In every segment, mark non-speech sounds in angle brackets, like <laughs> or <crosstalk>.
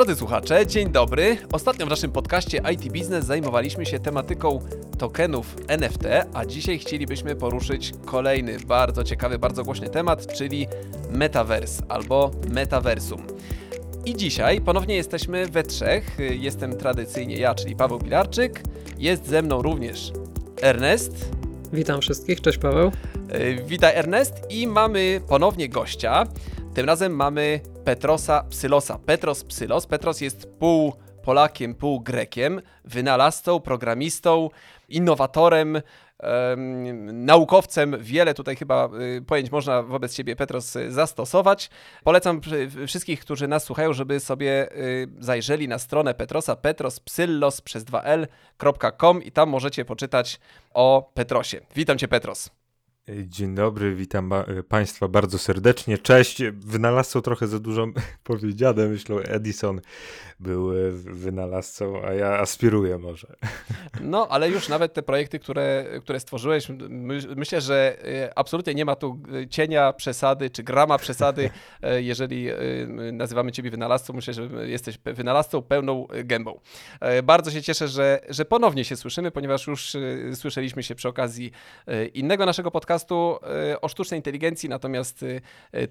Drodzy słuchacze, dzień dobry. Ostatnio w naszym podcaście IT Business zajmowaliśmy się tematyką tokenów NFT, a dzisiaj chcielibyśmy poruszyć kolejny bardzo ciekawy, bardzo głośny temat, czyli Metaverse albo Metaversum. I dzisiaj ponownie jesteśmy we trzech. Jestem tradycyjnie ja, czyli Paweł Pilarczyk. Jest ze mną również Ernest. Witam wszystkich, cześć Paweł. Yy, Witaj Ernest i mamy ponownie gościa. Tym razem mamy Petrosa Psylosa. Petros Psylos. Petros jest pół Polakiem, pół Grekiem, wynalazcą, programistą, innowatorem, em, naukowcem. Wiele tutaj chyba y, pojęć można wobec siebie Petros y, zastosować. Polecam wszystkich, którzy nas słuchają, żeby sobie y, zajrzeli na stronę Petrosa, petrospsyllos przez 2l.com i tam możecie poczytać o Petrosie. Witam Cię Petros. Dzień dobry, witam Państwa bardzo serdecznie. Cześć. Wynalazcą trochę za dużo <laughs> powiedziane. Myślę, Edison był e, wynalazcą, a ja aspiruję może. No, ale już nawet te projekty, które, które stworzyłeś, my, myślę, że y, absolutnie nie ma tu y, cienia przesady, czy grama przesady, jeżeli nazywamy ciebie wynalazcą. Myślę, że jesteś wynalazcą pełną gębą. Bardzo się cieszę, że, że ponownie się słyszymy, ponieważ już słyszeliśmy się przy okazji innego naszego podcastu y, o sztucznej inteligencji, natomiast y,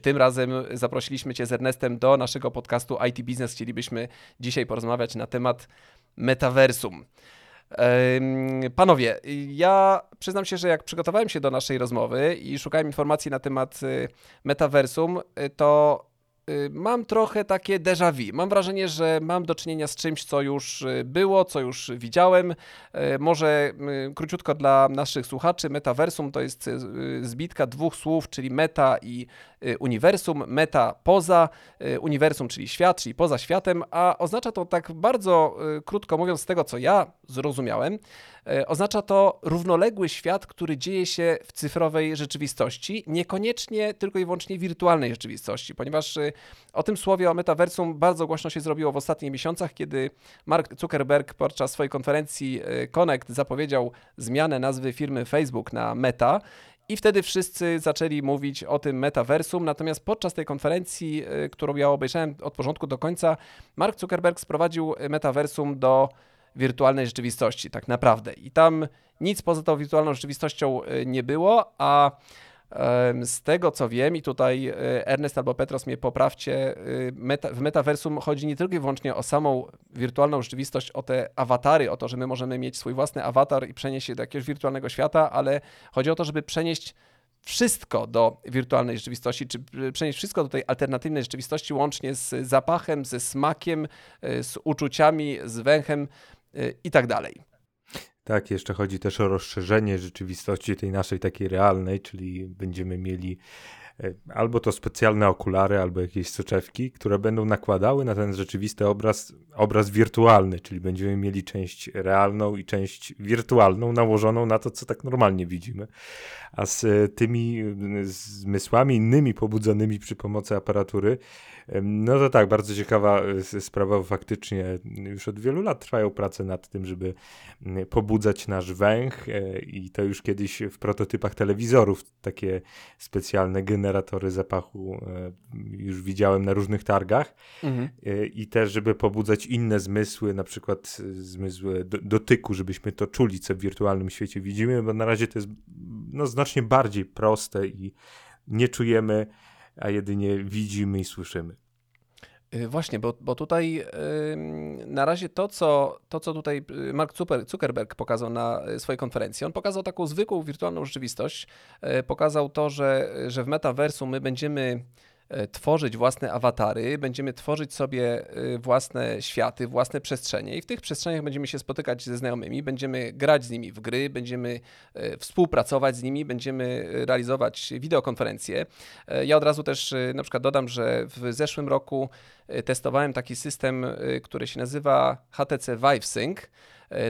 tym razem zaprosiliśmy cię z Ernestem do naszego podcastu IT Business. Chcielibyśmy dzisiaj porozmawiać na temat metaversum. Panowie, ja przyznam się, że jak przygotowałem się do naszej rozmowy i szukałem informacji na temat y, metaversum, to mam trochę takie déjà vu. Mam wrażenie, że mam do czynienia z czymś, co już y, było, co już widziałem. E, Może y, króciutko dla naszych słuchaczy, metaversum to jest y, zbitka dwóch słów, czyli meta i y, uniwersum. Meta poza, y, uniwersum, czyli świat, czyli poza światem, a oznacza to tak bardzo y, krótko mówiąc z tego, co ja zrozumiałem, oznacza to równoległy świat, który dzieje się w cyfrowej rzeczywistości, niekoniecznie tylko i wyłącznie wirtualnej rzeczywistości, ponieważ y, o tym słowie, o metaversum bardzo głośno się zrobiło w ostatnich miesiącach, kiedy Mark Zuckerberg podczas swojej konferencji y, Connect zapowiedział zmianę nazwy firmy Facebook na Meta. I wtedy wszyscy zaczęli mówić o tym metaversum, natomiast podczas tej konferencji, y, którą ja obejrzałem od początku do końca, Mark Zuckerberg sprowadził metaversum do wirtualnej rzeczywistości, tak naprawdę. I tam nic poza tą wirtualną rzeczywistością y, nie było, a z tego co wiem, i tutaj y, Ernest albo Petros mnie poprawcie, meta, w metaversum chodzi nie tylko i wyłącznie o samą wirtualną rzeczywistość, o te awatary, o to, że my możemy mieć swój własny awatar i przenieść się do jakiegoś wirtualnego świata, ale chodzi o to, żeby przenieść wszystko do wirtualnej rzeczywistości, czy przenieść wszystko do tej alternatywnej rzeczywistości, łącznie z zapachem, ze smakiem, z uczuciami, z węchem i tak dalej. Tak, jeszcze chodzi też o rozszerzenie rzeczywistości tej naszej takiej realnej, czyli będziemy mieli e, albo to specjalne okulary, albo jakieś soczewki, które będą nakładały na ten rzeczywisty obraz, obraz wirtualny, czyli będziemy mieli część realną i część wirtualną nałożoną na to, co tak normalnie widzimy. A z tymi e, zmysłami innymi pobudzonymi przy pomocy aparatury, no to tak, bardzo ciekawa e, sprawa, faktycznie już od wielu lat trwają prace nad tym, żeby pobudzać nasz węch e, i to już kiedyś w prototypach telewizorów takie specjalne generatory zapachu e, już widziałem na różnych targach. E, i też, żeby pobudzać inne zmysły, na przykład zmysły do, dotyku, żebyśmy to czuli, co w wirtualnym świecie widzimy, bo na razie to jest no, znacznie bardziej proste i nie czujemy, a jedynie widzimy i słyszymy. Y, Właśnie, bo, bo tutaj ym, na razie to co, to, co tutaj y, Mark Zucker- Zuckerberg pokazał na y, swojej konferencji, on pokazał taką zwykłą wirtualną rzeczywistość. Y, Pokazał to, że, że w metaversum my będziemy y, tworzyć własne awatary, będziemy tworzyć sobie y, własne światy, własne przestrzenie i w tych przestrzeniach będziemy się spotykać ze znajomymi, będziemy grać z nimi w gry, będziemy y, współpracować z nimi, będziemy realizować wideokonferencje. Ja od razu też na przykład dodam, że w zeszłym roku testowałem taki system, który się nazywa HTC Vive Sync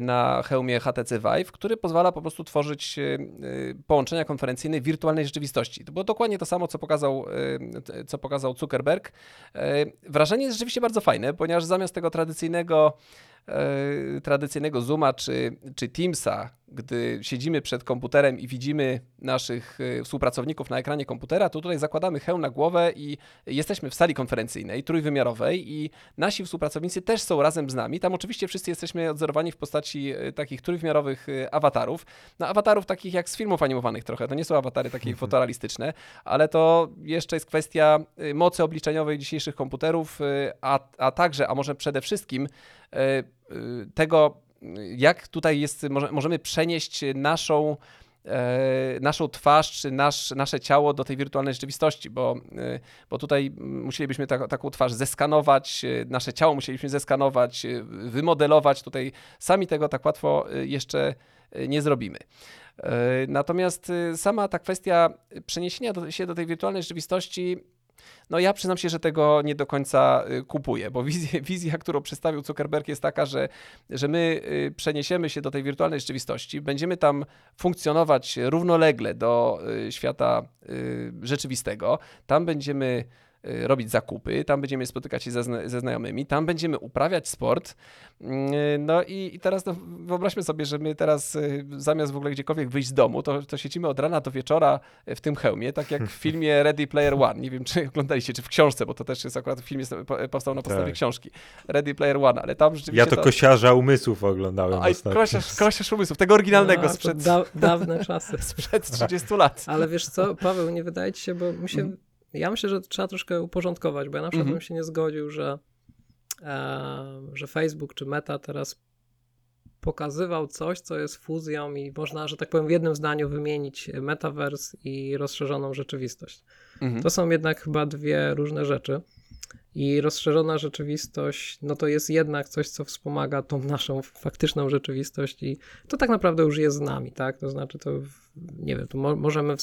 na hełmie HTC Vive, który pozwala po prostu tworzyć y, y, połączenia konferencyjne w wirtualnej rzeczywistości. To było dokładnie to samo, co pokazał, co pokazał Zuckerberg. Wrażenie jest rzeczywiście bardzo fajne, ponieważ zamiast tego tradycyjnego e, tradycyjnego Zooma czy, czy Teamsa, gdy siedzimy przed komputerem i widzimy naszych e, współpracowników na ekranie komputera, to tutaj zakładamy hełm na głowę i jesteśmy w sali konferencyjnej, trójwymiarowej i nasi współpracownicy też są razem z nami. Tam oczywiście wszyscy jesteśmy odzorowani w postaci e, takich trójwymiarowych awatarów. No awatarów takich jak z filmów animowanych trochę. To nie są awatary takie <laughs> fotorealistyczne, ale to jeszcze jest kwestia mocy obliczeniowej dzisiejszych komputerów, a, a także, a może przede wszystkim tego, jak tutaj jest, może, możemy przenieść naszą, e, naszą twarz czy nasz, nasze ciało do tej wirtualnej rzeczywistości, bo, e, bo tutaj musielibyśmy ta, taką twarz zeskanować, e, nasze ciało musielibyśmy zeskanować, e, wymodelować. Tutaj sami tego tak łatwo e, jeszcze e, nie zrobimy. E, Natomiast e, sama ta kwestia przeniesienia się do tej wirtualnej rzeczywistości no ja przyznam się, że tego nie do końca y, kupuję, bo wizja, <laughs> wizja którą przedstawił Zuckerberg jest taka, że, że my y, przeniesiemy się do tej wirtualnej rzeczywistości, będziemy tam funkcjonować równolegle do y, świata rzeczywistego, tam będziemy robić zakupy, tam będziemy spotykać się ze, zna- ze znajomymi, tam będziemy uprawiać sport. Mm, No i, i teraz no, wyobraźmy sobie, że my teraz y, zamiast w ogóle gdziekolwiek wyjść z domu, to, to siedzimy od rana do wieczora w tym hełmie, tak jak w <laughs> filmie Ready Player One. Nie wiem, czy oglądaliście, czy w książce, bo to też jest akurat film jest, po- powstał na podstawie Tak. książki. Ready Player One, ale tam rzeczywiście... Ja to kosiarza umysłów oglądałem Aj, ostatnio. kosiarz, kosiarz umysłów, tego oryginalnego A, to sprzed, da, dawne czasy. <laughs> sprzed 30 lat. Ale wiesz co, Paweł, nie wydaje ci się, bo mi się, ja myślę, że trzeba troszkę uporządkować, bo ja na przykład Mhm. bym się nie zgodził, że, e, że Facebook czy Meta teraz pokazywał coś, co jest fuzją i można, że tak powiem, w jednym zdaniu wymienić metaverse i rozszerzoną rzeczywistość. Mhm. To są jednak chyba dwie różne rzeczy. I rozszerzona rzeczywistość, no to jest jednak coś, co wspomaga tą naszą faktyczną rzeczywistość i to tak naprawdę już jest z nami, tak? To znaczy to, nie wiem, to mo możemy,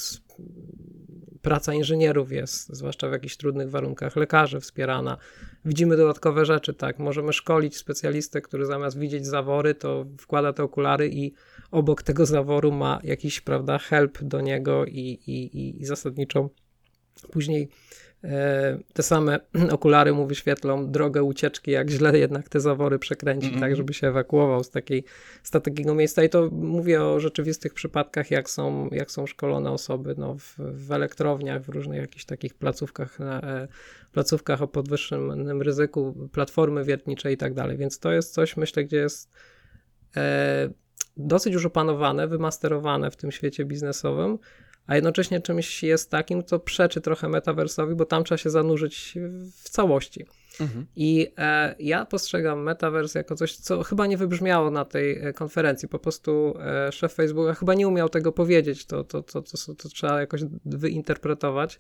praca inżynierów jest, zwłaszcza w jakichś trudnych warunkach, lekarzy wspierana. Widzimy dodatkowe rzeczy, tak? Możemy szkolić specjalistę, który zamiast widzieć zawory, to wkłada te okulary i obok tego zaworu ma jakiś, prawda, help do niego i, i, i, i zasadniczą później e, te same <clears throat> okulary mu wyświetlą drogę ucieczki, jak źle jednak te zawory przekręci, Mhm. tak żeby się ewakuował z, takiej, z takiego miejsca. I to mówię o rzeczywistych przypadkach, jak są, jak są szkolone osoby no, w, w elektrowniach, w różnych jakichś takich placówkach, na, e, placówkach o podwyższonym ryzyku, platformy wiertnicze i tak dalej. Więc to jest coś, myślę, gdzie jest e, dosyć już opanowane, wymasterowane w tym świecie biznesowym, a jednocześnie czymś jest takim, co przeczy trochę metaversowi, bo tam trzeba się zanurzyć w całości. Mhm. I e, ja postrzegam metaverse jako coś, co chyba nie wybrzmiało na tej e, konferencji. Po prostu e, szef Facebooka chyba nie umiał tego powiedzieć, to, to, to, to, to trzeba jakoś wyinterpretować.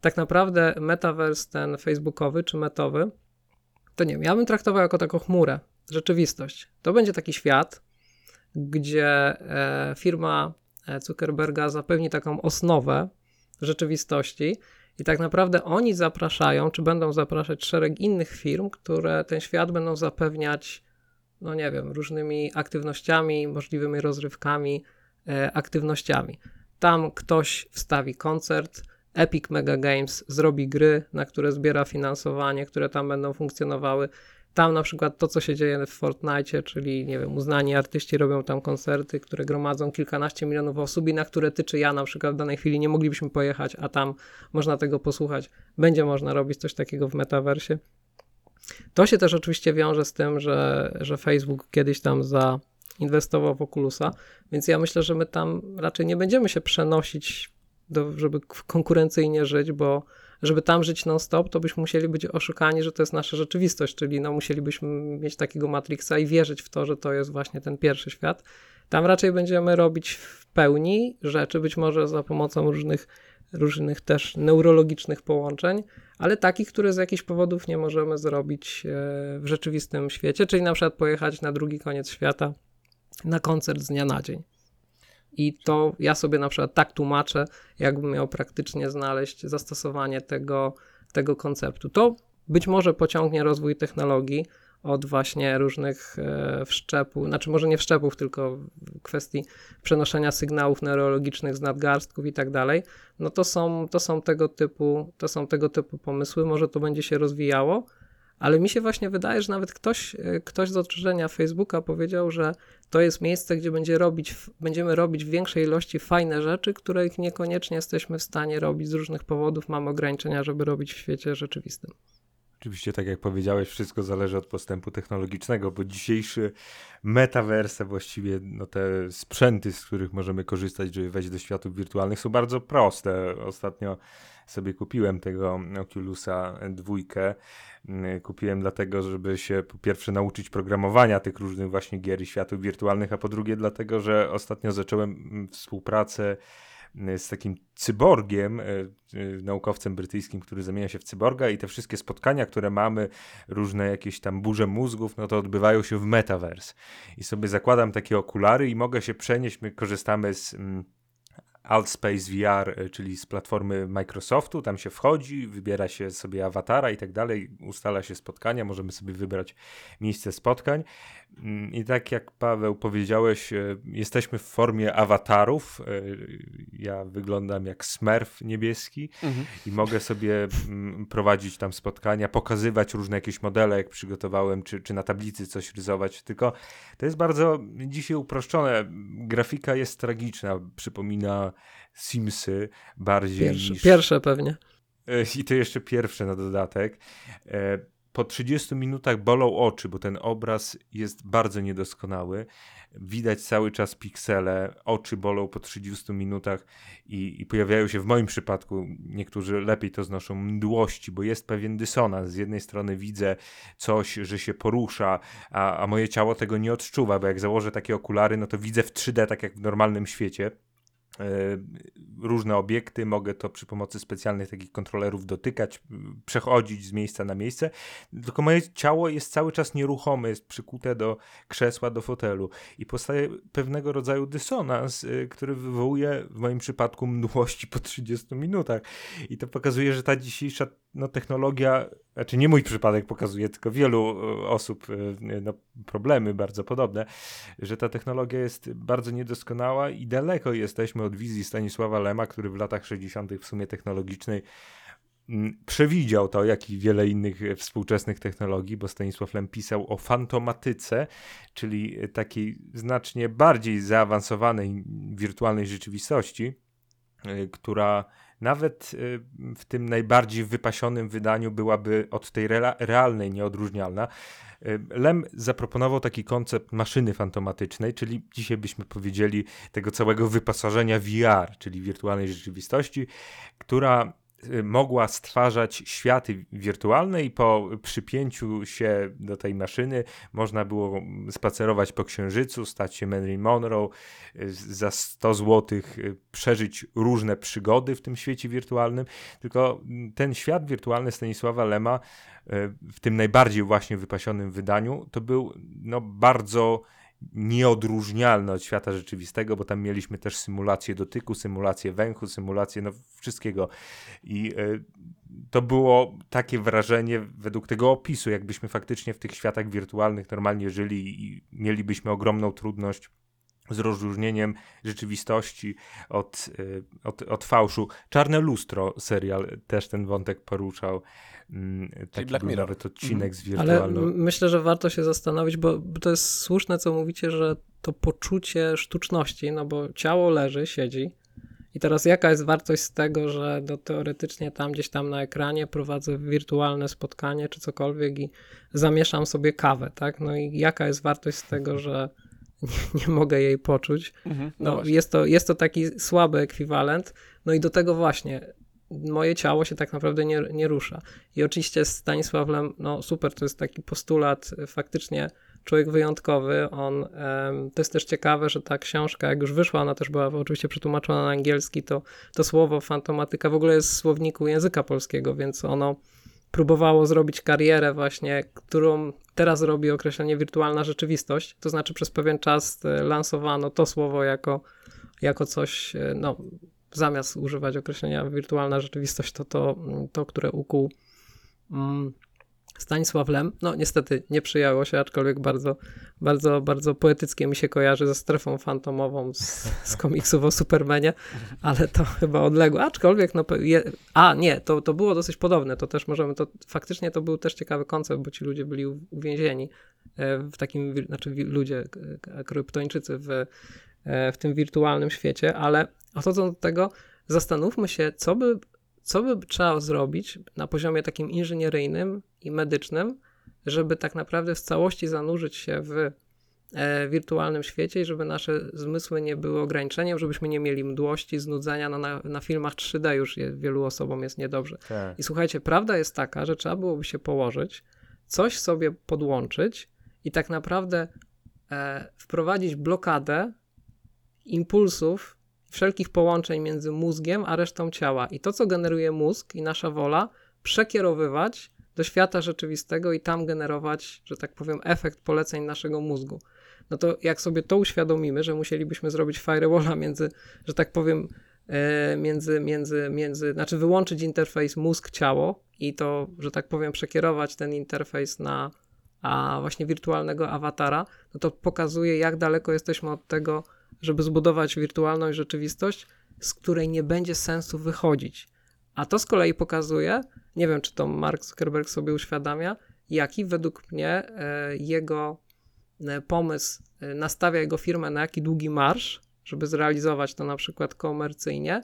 Tak naprawdę metaverse ten facebookowy czy metowy, to nie wiem, ja bym traktował jako taką chmurę, rzeczywistość. To będzie taki świat, gdzie e, firma Zuckerberga zapewni taką osnowę rzeczywistości i tak naprawdę oni zapraszają, czy będą zapraszać szereg innych firm, które ten świat będą zapewniać, no nie wiem, różnymi aktywnościami, możliwymi rozrywkami, e, aktywnościami. Tam ktoś wstawi koncert, Epic Mega Games zrobi gry, na które zbiera finansowanie, które tam będą funkcjonowały. Tam na przykład to, co się dzieje w Fortnite, czyli nie wiem, uznani artyści robią tam koncerty, które gromadzą kilkanaście milionów osób i na które ty czy ja na przykład w danej chwili nie moglibyśmy pojechać, a tam można tego posłuchać. Będzie można robić coś takiego w metaversie. To się też oczywiście wiąże z tym, że, że Facebook kiedyś tam zainwestował w Oculusa, więc ja myślę, że my tam raczej nie będziemy się przenosić, do, żeby konkurencyjnie żyć, bo żeby tam żyć non-stop, to byśmy musieli być oszukani, że to jest nasza rzeczywistość, czyli no musielibyśmy mieć takiego Matrixa i wierzyć w to, że to jest właśnie ten pierwszy świat. Tam raczej będziemy robić w pełni rzeczy, być może za pomocą różnych, różnych też neurologicznych połączeń, ale takich, które z jakichś powodów nie możemy zrobić e, w rzeczywistym świecie, czyli na przykład pojechać na drugi koniec świata na koncert z dnia na dzień. I to ja sobie na przykład tak tłumaczę, jakbym miał praktycznie znaleźć zastosowanie tego, tego konceptu. To być może pociągnie rozwój technologii od właśnie różnych e, wszczepów, znaczy może nie wszczepów, tylko kwestii przenoszenia sygnałów neurologicznych z nadgarstków i tak dalej. No to są, to są tego typu, to są tego typu pomysły, może to będzie się rozwijało, ale mi się właśnie wydaje, że nawet ktoś, e, ktoś z otoczenia Facebooka powiedział, że to jest miejsce, gdzie będzie robić, będziemy robić w większej ilości fajne rzeczy, których niekoniecznie jesteśmy w stanie robić z różnych powodów. Mamy ograniczenia, żeby robić w świecie rzeczywistym. Oczywiście, tak jak powiedziałeś, wszystko zależy od postępu technologicznego, bo dzisiejszy metaverse, właściwie no te sprzęty, z których możemy korzystać, żeby wejść do światów wirtualnych, są bardzo proste. Ostatnio sobie kupiłem tego Oculusa dwójkę. Kupiłem dlatego, żeby się po pierwsze nauczyć programowania tych różnych właśnie gier i światów wirtualnych, a po drugie dlatego, że ostatnio zacząłem współpracę Y, z takim cyborgiem, y, y, naukowcem brytyjskim, który zamienia się w cyborga i te wszystkie spotkania, które mamy, różne jakieś tam burze mózgów, no to odbywają się w metaverse. I sobie zakładam takie okulary i mogę się przenieść, my korzystamy z mm, Altspace VR, e, czyli z platformy Microsoftu. Tam się wchodzi, wybiera się sobie awatara i tak dalej, ustala się spotkania, możemy sobie wybrać miejsce spotkań. Mm, I tak jak Paweł powiedziałeś, e, jesteśmy w formie awatarów. E, ja wyglądam jak smurf niebieski mhm. i mogę sobie mm, prowadzić tam spotkania, pokazywać różne jakieś modele, jak przygotowałem, czy, czy na tablicy coś rysować. Tylko to jest bardzo dzisiaj uproszczone. Grafika jest tragiczna, przypomina Simsy bardziej pierwsze, niż... Pierwsze pewnie. E, I to jeszcze pierwsze na dodatek. E, po 30 minutach bolą oczy, bo ten obraz jest bardzo niedoskonały. Widać cały czas piksele, oczy bolą po 30 minutach i, i, pojawiają się w moim przypadku, niektórzy lepiej to znoszą, mdłości, bo jest pewien dysonans. Z jednej strony widzę coś, że się porusza, a, a moje ciało tego nie odczuwa, bo jak założę takie okulary, no to widzę w 3D tak jak w normalnym świecie. E, różne obiekty, mogę to przy pomocy specjalnych takich kontrolerów dotykać, przechodzić z miejsca na miejsce, tylko moje ciało jest cały czas nieruchome, jest przykute do krzesła, do fotelu. I powstaje pewnego rodzaju dysonans, e, który wywołuje w moim przypadku mdłości po 30 minutach. I to pokazuje, że ta dzisiejsza no, technologia, znaczy nie mój przypadek pokazuje, tylko wielu e, osób no, problemy bardzo podobne, że ta technologia jest bardzo niedoskonała i daleko jesteśmy od wizji Stanisława Lema, który w latach 60. w sumie technologicznej mm, przewidział to, jak i wiele innych e, współczesnych technologii, bo Stanisław Lem pisał o fantomatyce, czyli takiej znacznie bardziej zaawansowanej wirtualnej rzeczywistości, e, która nawet e, w tym najbardziej wypasionym wydaniu byłaby od tej realnej nieodróżnialna. Lem zaproponował taki koncept maszyny fantomatycznej, czyli dzisiaj byśmy powiedzieli tego całego wyposażenia VR, czyli wirtualnej rzeczywistości, która y, mogła stwarzać światy wirtualne i po przypięciu się do tej maszyny można było spacerować po księżycu, stać się Marilyn Monroe, y, za 100 zł y, przeżyć różne przygody w tym świecie wirtualnym. Tylko mm, ten świat wirtualny Stanisława Lema w tym najbardziej właśnie wypasionym wydaniu, to był no, bardzo nieodróżnialny od świata rzeczywistego, bo tam mieliśmy też symulację dotyku, symulację węchu, symulację no, wszystkiego. I y, to było takie wrażenie według tego opisu, jakbyśmy faktycznie w tych światach wirtualnych normalnie żyli i mielibyśmy ogromną trudność z rozróżnieniem rzeczywistości od, y, od, od fałszu. Czarne lustro serial też ten wątek poruszał. Mm, taki Black Mirror. nawet odcinek z wirtualną. Ale myślę, że warto się zastanowić, bo to jest słuszne, co mówicie, że to poczucie sztuczności, no bo ciało leży, siedzi. I teraz jaka jest wartość z tego, że no, teoretycznie tam gdzieś tam na ekranie prowadzę wirtualne spotkanie czy cokolwiek i zamieszam sobie kawę, tak? No i jaka jest wartość z tego, że nie, nie mogę jej poczuć? Mhm, no, no jest, to, jest to taki słaby ekwiwalent. No i do tego właśnie moje ciało się tak naprawdę nie, nie rusza. I oczywiście z Stanisławem, no super, to jest taki postulat, y, faktycznie człowiek wyjątkowy. On, to jest też ciekawe, że ta książka, jak już wyszła, ona też była oczywiście przetłumaczona na angielski, to, to słowo fantomatyka w ogóle jest w słowniku języka polskiego, więc ono próbowało zrobić karierę właśnie, którą teraz robi określenie wirtualna rzeczywistość. To znaczy przez pewien czas y, lansowano to słowo jako, jako coś, y, no zamiast używać określenia wirtualna rzeczywistość, to to, to które ukuł um, Stanisław Lem, no niestety nie przyjęło się, aczkolwiek bardzo, bardzo, bardzo poetyckie mi się kojarzy ze strefą fantomową z, z <laughs> komiksów o Supermanie, ale to chyba odległe, aczkolwiek no, je, a nie, to, to było dosyć podobne, to też możemy, to faktycznie to był też ciekawy koncept, bo ci ludzie byli uwięzieni e, w takim, znaczy ludzie, kryptończycy w, e, w tym wirtualnym świecie, ale odchodząc do tego, zastanówmy się, co by co by trzeba zrobić na poziomie takim inżynieryjnym i medycznym, żeby tak naprawdę w całości zanurzyć się w e, wirtualnym świecie i żeby nasze zmysły nie były ograniczeniem, żebyśmy nie mieli mdłości, znudzenia. No na, na filmach 3D już je, wielu osobom jest niedobrze. Tak. I słuchajcie, prawda jest taka, że trzeba byłoby się położyć, coś sobie podłączyć i tak naprawdę e, wprowadzić blokadę impulsów wszelkich połączeń między mózgiem a resztą ciała. I to, co generuje mózg i nasza wola, przekierowywać do świata rzeczywistego i tam generować, że tak powiem, efekt poleceń naszego mózgu. No to jak sobie to uświadomimy, że musielibyśmy zrobić firewalla między, że tak powiem, e, między, między, między, znaczy wyłączyć interfejs mózg-ciało i to, że tak powiem, przekierować ten interfejs na a właśnie wirtualnego awatara, no to pokazuje, jak daleko jesteśmy od tego, żeby zbudować wirtualną rzeczywistość, z której nie będzie sensu wychodzić. A to z kolei pokazuje, nie wiem czy to Mark Zuckerberg sobie uświadamia, jaki według mnie e, jego e, pomysł e, nastawia jego firmę na jaki długi marsz, żeby zrealizować to na przykład komercyjnie,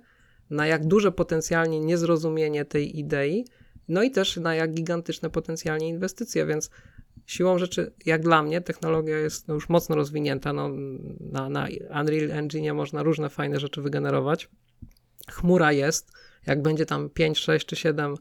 na jak duże potencjalnie niezrozumienie tej idei, no i też na jak gigantyczne potencjalnie inwestycje, więc siłą rzeczy, jak dla mnie, technologia jest już mocno rozwinięta. No, na, na Unreal Engine można różne fajne rzeczy wygenerować. Chmura jest. Jak będzie tam 5, 6 czy 7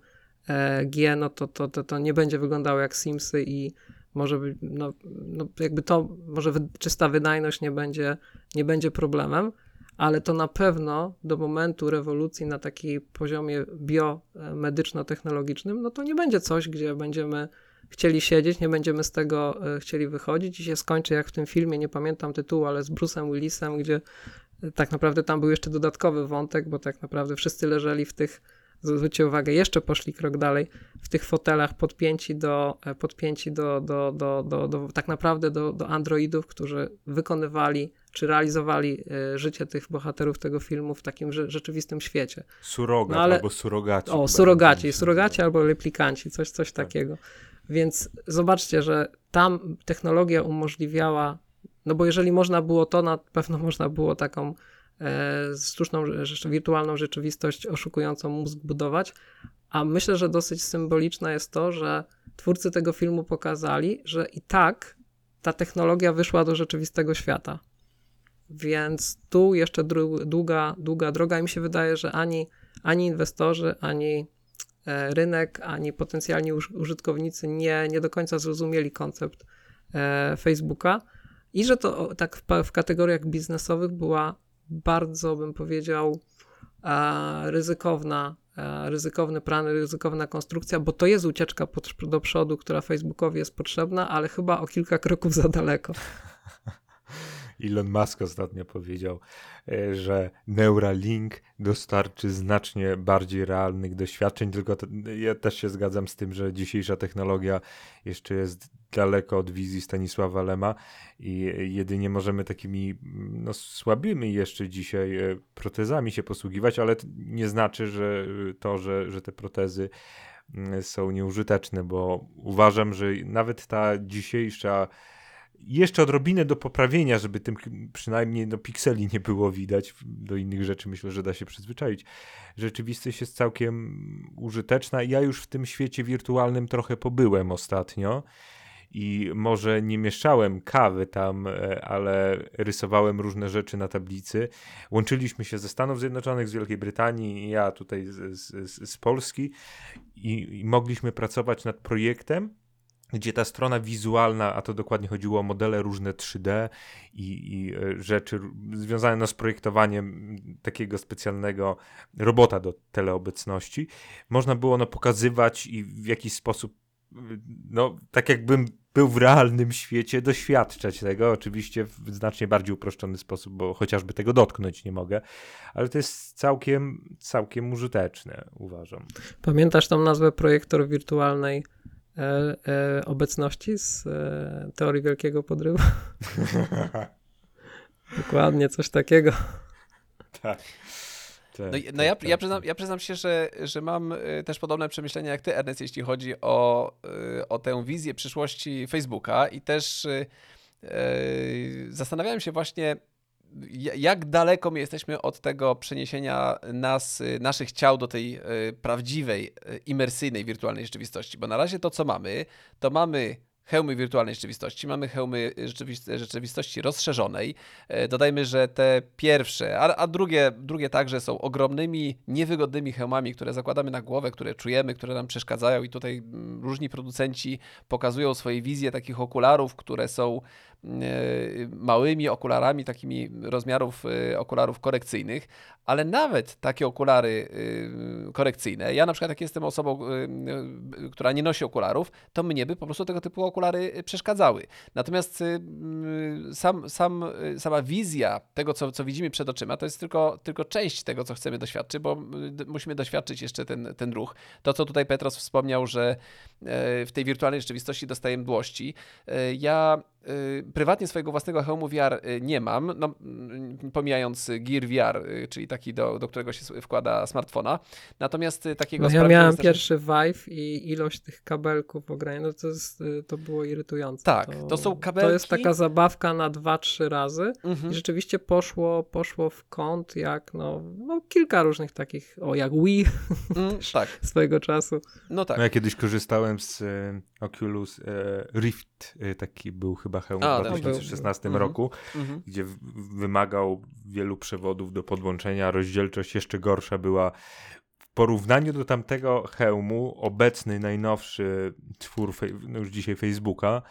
e, G, no to, to, to, to nie będzie wyglądało jak Simsy i może być, no, no jakby to, może wy, czysta wydajność nie będzie, nie będzie problemem, ale to na pewno do momentu rewolucji na takim poziomie biomedyczno-technologicznym, no to nie będzie coś, gdzie będziemy chcieli siedzieć, nie będziemy z tego e, chcieli wychodzić i się skończy jak w tym filmie, nie pamiętam tytułu, ale z Bruce'em Willisem, gdzie e, tak naprawdę tam był jeszcze dodatkowy wątek, bo tak naprawdę wszyscy leżeli w tych, zwróćcie uwagę, jeszcze poszli krok dalej, w tych fotelach podpięci do, e, podpięci do, do, do, do, do tak naprawdę do, do androidów, którzy wykonywali czy realizowali życie tych bohaterów tego filmu w takim rzeczywistym świecie. Surogat no, ale... albo surogaci. O, surogaci, surogaci albo replikanci, coś, coś tak. takiego. Więc zobaczcie, że tam technologia umożliwiała, no bo jeżeli można było to, na pewno <laughs> można było taką e, sztuczną, wirtualną rzeczywistość oszukującą mózg budować. A myślę, że dosyć symboliczne jest to, że twórcy tego filmu pokazali, że i tak ta technologia wyszła do rzeczywistego świata. Więc tu jeszcze długa, długa droga i mi się wydaje, że ani, ani inwestorzy, ani rynek, ani potencjalni użytkownicy nie, nie do końca zrozumieli koncept e, Facebooka i że to tak w, w kategoriach biznesowych była bardzo, bym powiedział, ryzykowna, ryzykowny plan, ryzykowna konstrukcja, bo to jest ucieczka do przodu, która Facebookowi jest potrzebna, ale chyba o kilka kroków za daleko. Elon Musk ostatnio powiedział, e, że Neuralink dostarczy znacznie bardziej realnych doświadczeń, tylko ja też się zgadzam z tym, że dzisiejsza technologia jeszcze jest daleko od wizji Stanisława Lema i jedynie możemy takimi no, słabymi jeszcze dzisiaj e, protezami się posługiwać, ale nie znaczy, że to, że, że te protezy mm, są nieużyteczne, bo uważam, że nawet ta dzisiejsza jeszcze odrobinę do poprawienia, żeby tym przynajmniej no, pikseli nie było widać. Do innych rzeczy myślę, że da się przyzwyczaić. Rzeczywistość jest całkiem użyteczna. Ja już w tym świecie wirtualnym trochę pobyłem ostatnio i może nie mieszczałem kawy tam, e, ale rysowałem różne rzeczy na tablicy. Łączyliśmy się ze Stanów Zjednoczonych, z Wielkiej Brytanii, ja tutaj z, z, z Polski i, i mogliśmy pracować nad projektem gdzie ta strona wizualna, a to dokładnie chodziło o modele różne 3D i, i, e, rzeczy związane no, z projektowaniem takiego specjalnego robota do teleobecności, można było no, pokazywać i w jakiś sposób, no, tak jakbym był w realnym świecie, doświadczać tego, oczywiście w znacznie bardziej uproszczony sposób, bo chociażby tego dotknąć nie mogę, ale to jest całkiem, całkiem użyteczne, uważam. Pamiętasz tą nazwę projektor wirtualnej obecności z e, teorii wielkiego podrywu. <laughs> Dokładnie, coś takiego. tak. No, no ja, ja, przyznam, ja przyznam się, że, że mam też podobne przemyślenia jak ty, Ernest, jeśli chodzi o, o tę wizję przyszłości Facebooka i też zastanawiałem się właśnie, jak daleko my jesteśmy od tego przeniesienia nas, y, naszych ciał do tej y, prawdziwej, y, imersyjnej, wirtualnej rzeczywistości. Bo na razie to, co mamy, to mamy hełmy wirtualnej rzeczywistości, mamy hełmy rzeczywist- rzeczywistości rozszerzonej. E, Dodajmy, że te pierwsze, a, a drugie, drugie także są ogromnymi, niewygodnymi hełmami, które zakładamy na głowę, które czujemy, które nam przeszkadzają i tutaj mm, różni producenci pokazują swoje wizje takich okularów, które są małymi okularami, takimi rozmiarów e, okularów korekcyjnych, ale nawet takie okulary e, korekcyjne, ja na przykład jak jestem osobą, e, e, która nie nosi okularów, to mnie by po prostu tego typu okulary e, przeszkadzały. Natomiast sam, sam, sama wizja tego, co, co widzimy przed oczyma, to jest tylko, tylko część tego, co chcemy doświadczyć, bo musimy doświadczyć jeszcze ten, ten ruch. To, co tutaj Petros wspomniał, że e, w tej wirtualnej rzeczywistości dostaję mdłości. E, Ja e, prywatnie swojego własnego hełmu VR e, nie mam, no, mm, pomijając Gear VR, e, czyli taki, do, do którego się wkłada smartfona. Natomiast takiego No ja miałem pierwszy Vive i ilość tych kabelków ograniczona, no to, jest, y, to było irytujące. Tak, to są To jest kabelki. taka zabawka na 2-3 razy Mhm. i rzeczywiście poszło, poszło w kąt jak no, no kilka różnych takich, o jak Wii <laughs> Mm, tak, swojego czasu. no tak. No ja kiedyś korzystałem z e, Oculus e, Rift, e, taki był chyba hełm A, w tak. 2016 Mhm. roku, Mhm. gdzie w- wymagał wielu przewodów do podłączenia, rozdzielczość jeszcze gorsza była. W porównaniu do tamtego hełmu, obecny, najnowszy twór no już dzisiaj Facebooka,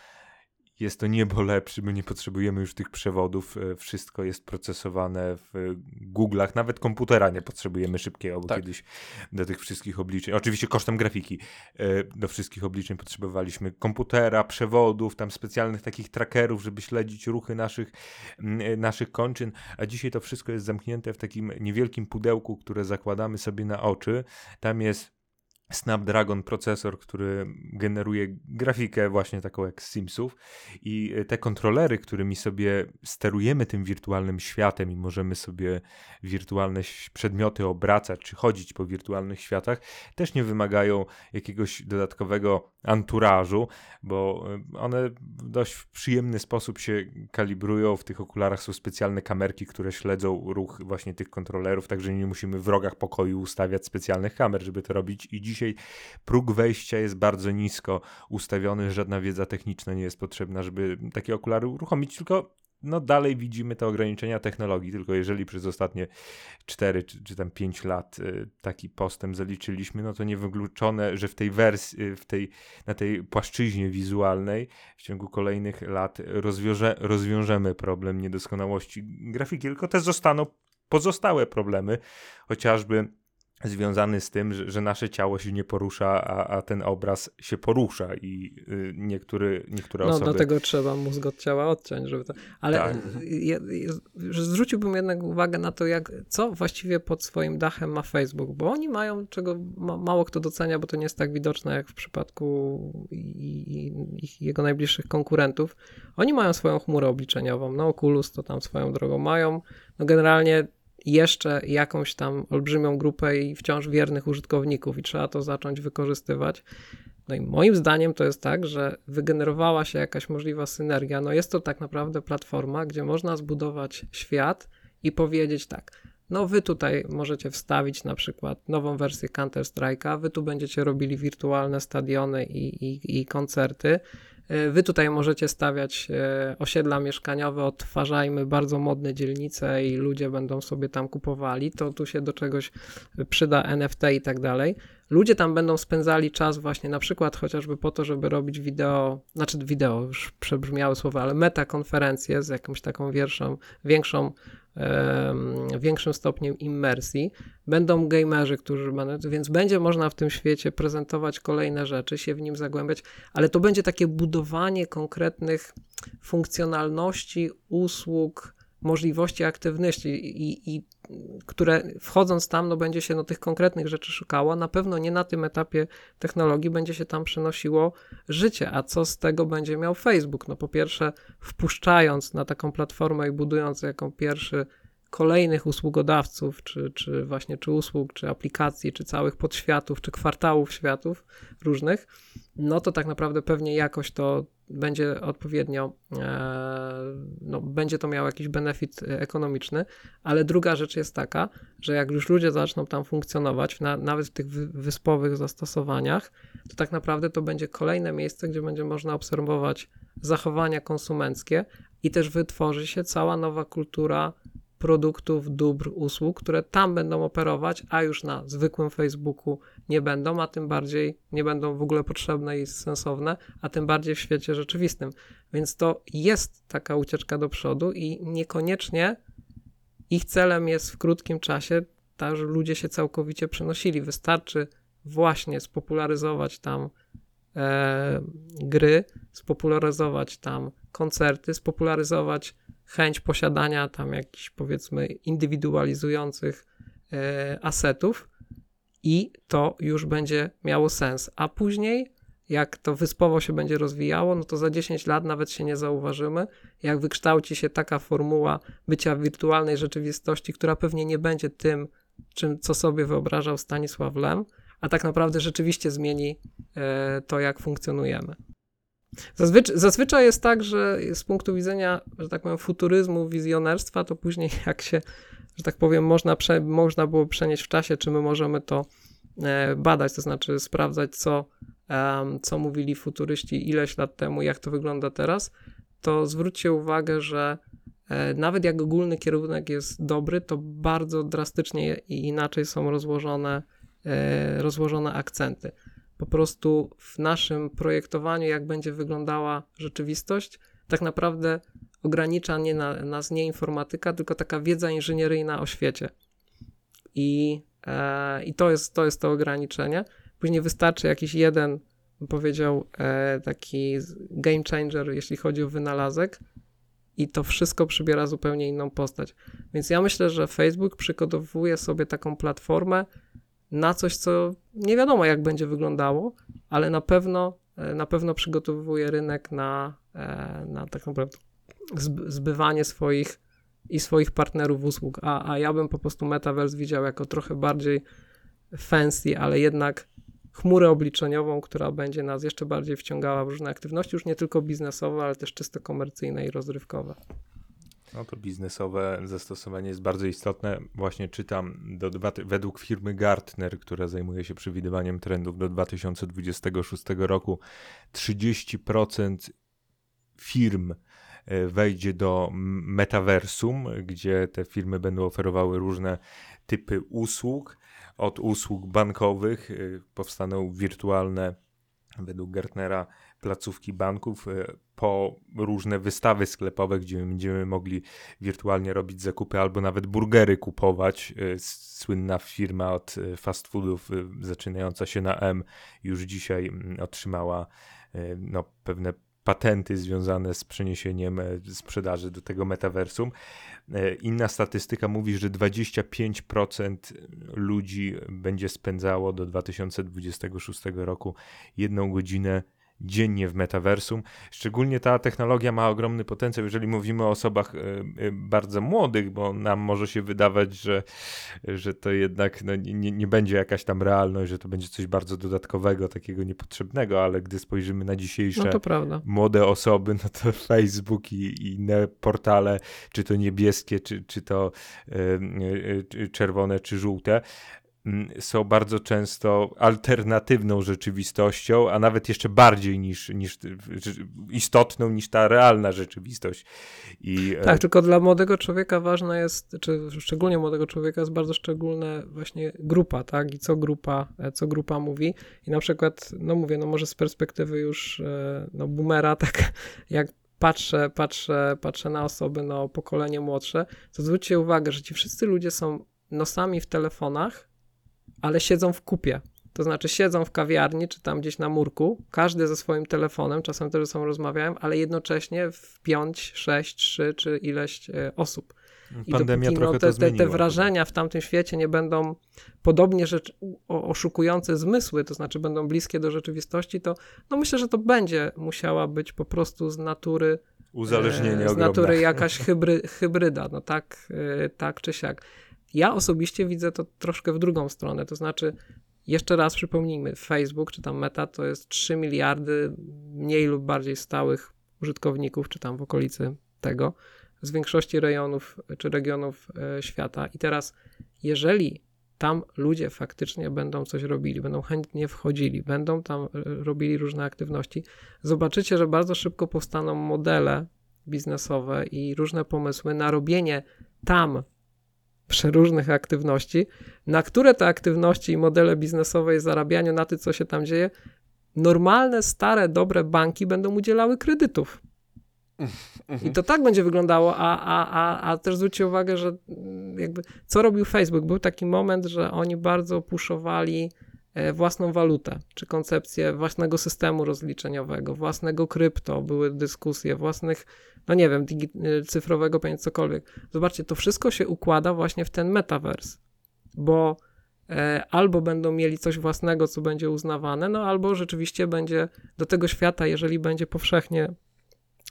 jest to niebo lepszy, my nie potrzebujemy już tych przewodów, e, wszystko jest procesowane w Google'ach, nawet komputera nie potrzebujemy szybkiego, bo Tak. kiedyś do tych wszystkich obliczeń, oczywiście kosztem grafiki, e, do wszystkich obliczeń potrzebowaliśmy komputera, przewodów, tam specjalnych takich trackerów, żeby śledzić ruchy naszych, e, naszych kończyn, a dzisiaj to wszystko jest zamknięte w takim niewielkim pudełku, które zakładamy sobie na oczy. Tam jest Snapdragon procesor, który generuje grafikę właśnie taką jak z Simsów. I e, te kontrolery, którymi sobie sterujemy tym wirtualnym światem i możemy sobie wirtualne przedmioty obracać czy chodzić po wirtualnych światach, też nie wymagają jakiegoś dodatkowego anturażu, bo e, one w dość przyjemny sposób się kalibrują. W tych okularach są specjalne kamerki, które śledzą ruch właśnie tych kontrolerów, także nie musimy w rogach pokoju ustawiać specjalnych kamer, żeby to robić. I dzisiaj próg wejścia jest bardzo nisko ustawiony, żadna wiedza techniczna nie jest potrzebna, żeby takie okulary uruchomić, tylko no dalej widzimy te ograniczenia technologii, tylko jeżeli przez ostatnie 4 czy, czy tam 5 lat y, taki postęp zaliczyliśmy, no to niewykluczone, że w tej wersji, y, w tej, na tej płaszczyźnie wizualnej w ciągu kolejnych lat rozwiąże, rozwiążemy problem niedoskonałości grafiki, tylko te zostaną pozostałe problemy, chociażby związany z tym, że, że nasze ciało się nie porusza, a, a ten obraz się porusza i y, niektóry, niektóre No osoby... dlatego trzeba mózg od ciała odciąć, żeby to... Ale Tak. że zwróciłbym jednak uwagę na to, jak, co właściwie pod swoim dachem ma Facebook, bo oni mają, czego ma, mało kto docenia, bo to nie jest tak widoczne jak w przypadku i, i, ich, jego najbliższych konkurentów. Oni mają swoją chmurę obliczeniową, no Oculus to tam swoją drogą mają, no generalnie jeszcze jakąś tam olbrzymią grupę i wciąż wiernych użytkowników i trzeba to zacząć wykorzystywać. No i moim zdaniem to jest tak, że wygenerowała się jakaś możliwa synergia. No jest to tak naprawdę platforma, gdzie można zbudować świat i powiedzieć tak. No wy tutaj możecie wstawić na przykład nową wersję Counter-Strike'a, wy tu będziecie robili wirtualne stadiony i, i, i koncerty. E, Wy tutaj możecie stawiać e, osiedla mieszkaniowe, odtwarzajmy bardzo modne dzielnice i ludzie będą sobie tam kupowali. To tu się do czegoś przyda NFT i tak dalej. Ludzie tam będą spędzali czas właśnie na przykład chociażby po to, żeby robić wideo, znaczy wideo, już przebrzmiałe słowa, ale metakonferencje z jakąś taką większą, większą większym stopniem immersji. Będą gamerzy, którzy będą, więc będzie można w tym świecie prezentować kolejne rzeczy, się w nim zagłębiać, ale to będzie takie budowanie konkretnych funkcjonalności, usług, możliwości aktywności i, i które wchodząc tam, no będzie się no, tych konkretnych rzeczy szukało. Na pewno nie na tym etapie technologii będzie się tam przenosiło życie. A co z tego będzie miał Facebook? No po pierwsze, wpuszczając na taką platformę i budując jako pierwszy kolejnych usługodawców, czy, czy właśnie czy usług, czy aplikacji, czy całych podświatów, czy kwartałów światów różnych, no to tak naprawdę pewnie jakoś to będzie odpowiednio, e, no, będzie to miało jakiś benefit ekonomiczny, ale druga rzecz jest taka, że jak już ludzie zaczną tam funkcjonować, na, nawet w tych wyspowych zastosowaniach, to tak naprawdę to będzie kolejne miejsce, gdzie będzie można obserwować zachowania konsumenckie i też wytworzy się cała nowa kultura produktów, dóbr, usług, które tam będą operować, a już na zwykłym Facebooku nie będą, a tym bardziej nie będą w ogóle potrzebne i sensowne, a tym bardziej w świecie rzeczywistym. Więc to jest taka ucieczka do przodu i niekoniecznie ich celem jest w krótkim czasie tak, że ludzie się całkowicie przenosili. Wystarczy właśnie spopularyzować tam e, gry, spopularyzować tam koncerty, spopularyzować chęć posiadania tam jakichś powiedzmy indywidualizujących e, asetów i to już będzie miało sens. A później, jak to wyspowo się będzie rozwijało, no to za 10 lat nawet się nie zauważymy, jak wykształci się taka formuła bycia w wirtualnej rzeczywistości, która pewnie nie będzie tym, czym, co sobie wyobrażał Stanisław Lem, a tak naprawdę rzeczywiście zmieni e, to, jak funkcjonujemy. Zazwyczaj, jest tak, że z punktu widzenia, że tak powiem, futuryzmu, wizjonerstwa, to później <laughs> jak się, że tak powiem, można, prze, można było przenieść w czasie, czy my możemy to e, badać, to znaczy sprawdzać, co, co mówili futuryści ileś lat temu, jak to wygląda teraz, to zwróćcie uwagę, że e, nawet jak ogólny kierunek jest dobry, to bardzo drastycznie i inaczej są rozłożone, e, rozłożone akcenty. Po prostu w naszym projektowaniu, jak będzie wyglądała rzeczywistość, tak naprawdę ogranicza nie na, nas nie informatyka, tylko taka wiedza inżynieryjna o świecie. I, e, i to, jest, to jest to ograniczenie. Później wystarczy jakiś jeden, powiedział, e, taki game changer, jeśli chodzi o wynalazek, i to wszystko przybiera zupełnie inną postać. Więc ja myślę, że Facebook przygotowuje sobie taką platformę, na coś, co nie wiadomo jak będzie wyglądało, ale na pewno, e, na pewno przygotowuje rynek na, e, na tak naprawdę zbywanie swoich i swoich partnerów usług. A, a ja bym po prostu Metaverse widział jako trochę bardziej fancy, ale jednak chmurę obliczeniową, która będzie nas jeszcze bardziej wciągała w różne aktywności, już nie tylko biznesowe, ale też czysto komercyjne i rozrywkowe. No to biznesowe zastosowanie jest bardzo istotne. Właśnie czytam do według firmy Gartner, która zajmuje się przewidywaniem trendów do 2026 roku, 30% firm wejdzie do metaversum, gdzie te firmy będą oferowały różne typy usług. Od usług bankowych e, powstaną wirtualne, według Gartnera, placówki banków e, po różne wystawy sklepowe, gdzie będziemy mogli wirtualnie robić zakupy albo nawet burgery kupować. E, słynna firma od e, fast foodów zaczynająca się na M już dzisiaj mm, otrzymała no, pewne patenty związane z przeniesieniem sprzedaży do tego metaversum. Inna statystyka mówi, że 25% ludzi będzie spędzało do 2026 roku jedną godzinę dziennie w metaversum. Szczególnie ta technologia ma ogromny potencjał, jeżeli mówimy o osobach e, e, bardzo młodych, bo nam może się wydawać, że, że to jednak no, nie, nie będzie jakaś tam realność, że to będzie coś bardzo dodatkowego, takiego niepotrzebnego, ale gdy spojrzymy na dzisiejsze no młode osoby, no to Facebook i, i inne portale, czy to niebieskie, czy, czy to y, czerwone, czy żółte, są bardzo często alternatywną rzeczywistością, a nawet jeszcze bardziej niż, niż istotną niż ta realna rzeczywistość. I, e, tak, tylko dla młodego człowieka ważna jest, czy szczególnie młodego człowieka jest bardzo szczególna właśnie grupa, tak? I co grupa, e, co grupa mówi. I na przykład, no mówię, no może z perspektywy już e, no boomera, <laughs> tak jak patrzę, patrzę, patrzę na osoby, no pokolenie młodsze, to zwróćcie uwagę, że ci wszyscy ludzie są nosami w telefonach, ale siedzą w kupie. To znaczy siedzą w kawiarni, czy tam gdzieś na murku, każdy ze swoim telefonem, czasem też ze sobą rozmawiają, ale jednocześnie w 5, 6, 3 czy ileś e, osób. I Pandemia dopóki, trochę no, to te, te, te wrażenia w tamtym świecie nie będą podobnie rzecz, oszukujące zmysły, to znaczy będą bliskie do rzeczywistości, to no myślę, że to będzie musiała być po prostu z natury Uzależnienie e, z ogromne. natury jakaś hybry, hybryda, no tak, e, tak czy siak. Ja osobiście widzę to troszkę w drugą stronę, to znaczy jeszcze raz przypomnijmy, Facebook czy tam Meta to jest 3 miliardy mniej lub bardziej stałych użytkowników, czy tam w okolicy tego, z większości rejonów czy regionów e, świata. I teraz, jeżeli tam ludzie faktycznie będą coś robili, będą chętnie wchodzili, będą tam e, robili różne aktywności, zobaczycie, że bardzo szybko powstaną modele biznesowe i różne pomysły na robienie tam przeróżnych aktywności, na które te aktywności i modele biznesowe i zarabianiu na tym, co się tam dzieje, normalne, stare, dobre banki będą udzielały kredytów. I to tak będzie wyglądało, a, a, a, a też zwróćcie uwagę, że mm, jakby co robił Facebook? Był taki moment, że oni bardzo puszowali własną walutę, czy koncepcję własnego systemu rozliczeniowego, własnego krypto, były dyskusje, własnych, no nie wiem, y, cyfrowego pieniądza, cokolwiek. Zobaczcie, to wszystko się układa właśnie w ten metaverse, bo e, albo będą mieli coś własnego, co będzie uznawane, no albo rzeczywiście będzie do tego świata, jeżeli będzie powszechnie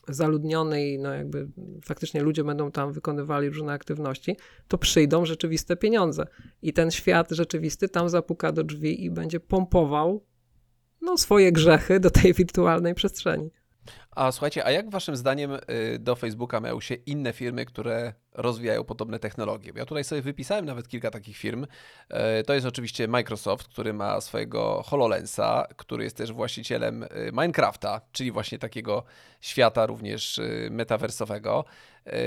zaludniony i no jakby faktycznie ludzie będą tam wykonywali różne aktywności, to przyjdą rzeczywiste pieniądze. I ten świat rzeczywisty tam zapuka do drzwi i będzie pompował no, swoje grzechy do tej wirtualnej przestrzeni. A słuchajcie, a jak waszym zdaniem y, do Facebooka mają się inne firmy, które rozwijają podobne technologie? Ja tutaj sobie wypisałem nawet kilka takich firm. E, To jest oczywiście Microsoft, który ma swojego HoloLensa, który jest też właścicielem y, Minecrafta, czyli właśnie takiego świata również y, metaversowego.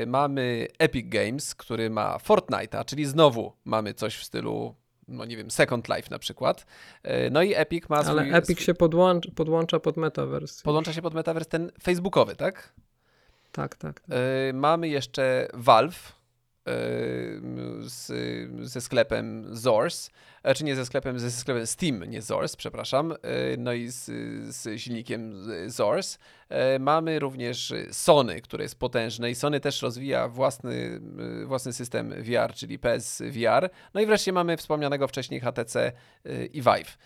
Mamy Epic Games, który ma Fortnite'a, czyli znowu mamy coś w stylu no nie wiem, Second Life na przykład. E, No i Epic ma swój... Ale Epic się podłącza, podłącza pod metaverse. Podłącza się pod metaverse ten facebookowy, tak? Tak, tak. tak. E, mamy jeszcze Valve z, ze sklepem Source, e, czy nie ze sklepem, ze sklepem Steam, nie Source, przepraszam, e, no i z, z silnikiem z- Source. E, Mamy również Sony, które jest potężne i Sony też rozwija własny, własny system VR, czyli PS VR. No i wreszcie mamy wspomnianego wcześniej HTC i Vive.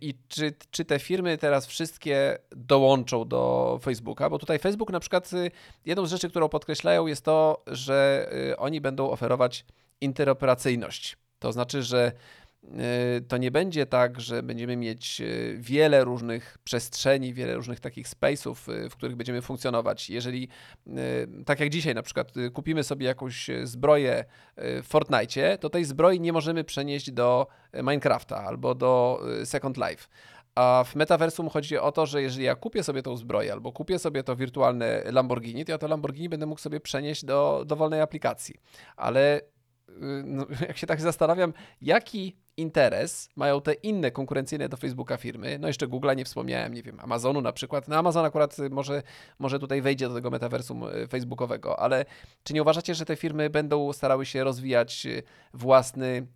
I czy, czy te firmy teraz wszystkie dołączą do Facebooka? Bo tutaj Facebook na przykład y, jedną z rzeczy, którą podkreślają jest to, że y, oni będą oferować interoperacyjność. To znaczy, że to nie będzie tak, że będziemy mieć y, wiele różnych przestrzeni, wiele różnych takich space'ów, y, w których będziemy funkcjonować. Jeżeli, y, tak jak dzisiaj na przykład, y, kupimy sobie jakąś y, zbroję y, w Fortnite, to tej zbroi nie możemy przenieść do y, Minecrafta albo do y, Second Life. A w metaversum chodzi o to, że jeżeli ja kupię sobie tą zbroję albo kupię sobie to wirtualne Lamborghini, to ja to Lamborghini będę mógł sobie przenieść do dowolnej aplikacji. Ale y, no, <laughs> jak się tak zastanawiam, jaki interes mają te inne konkurencyjne do Facebooka firmy, no jeszcze Google'a nie wspomniałem, nie wiem, Amazonu na przykład, no Amazon akurat y, może, może tutaj wejdzie do tego metaversum y, facebookowego, ale czy nie uważacie, że te firmy będą starały się rozwijać y, własny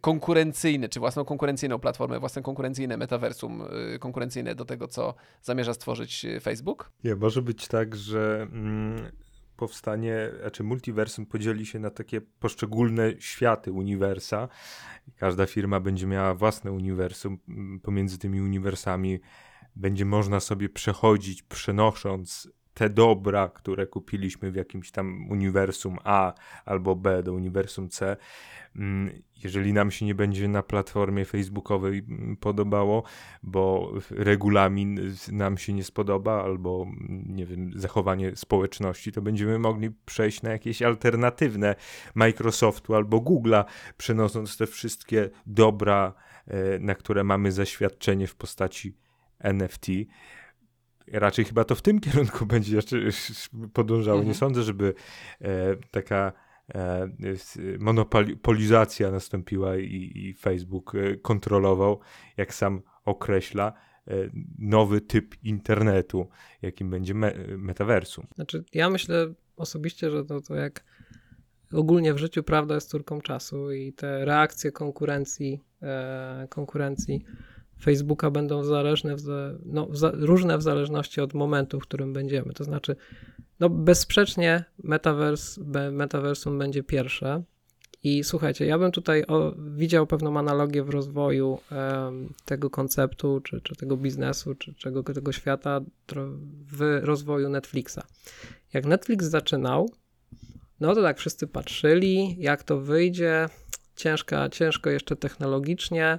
konkurencyjny, czy własną konkurencyjną platformę, własne konkurencyjne metaversum, konkurencyjne do tego, co zamierza stworzyć Facebook? Nie, może być tak, że mm, powstanie, znaczy multiversum podzieli się na takie poszczególne światy uniwersa. Każda firma będzie miała własne uniwersum. Pomiędzy tymi uniwersami będzie można sobie przechodzić, przenosząc te dobra, które kupiliśmy w jakimś tam uniwersum A albo B do uniwersum C. Mm, Jeżeli nam się nie będzie na platformie facebookowej mm, podobało, bo regulamin nam się nie spodoba, albo mm, nie wiem, zachowanie społeczności, to będziemy mogli przejść na jakieś alternatywne Microsoftu albo Google'a, przenosząc te wszystkie dobra, e, na które mamy zaświadczenie w postaci NFT. Raczej chyba to w tym kierunku <laughs> będzie jeszcze podążało. Mhm. Nie sądzę, żeby e, taka e, monopolizacja nastąpiła i, i Facebook e, kontrolował, jak sam określa, e, nowy typ internetu, jakim będzie me, metaversum. Znaczy, ja myślę osobiście, że to, to jak ogólnie w życiu prawda jest córką czasu i te reakcje konkurencji e, konkurencji Facebooka będą zależne, no, różne w zależności od momentu, w którym będziemy. To znaczy, no bezsprzecznie Metaverse, Metaversum będzie pierwsze. I słuchajcie, ja bym tutaj o, widział pewną analogię w rozwoju um, tego konceptu, czy, czy tego biznesu, czy tego świata w rozwoju Netflixa. Jak Netflix zaczynał, no to tak wszyscy patrzyli, jak to wyjdzie. Ciężka, ciężko jeszcze technologicznie.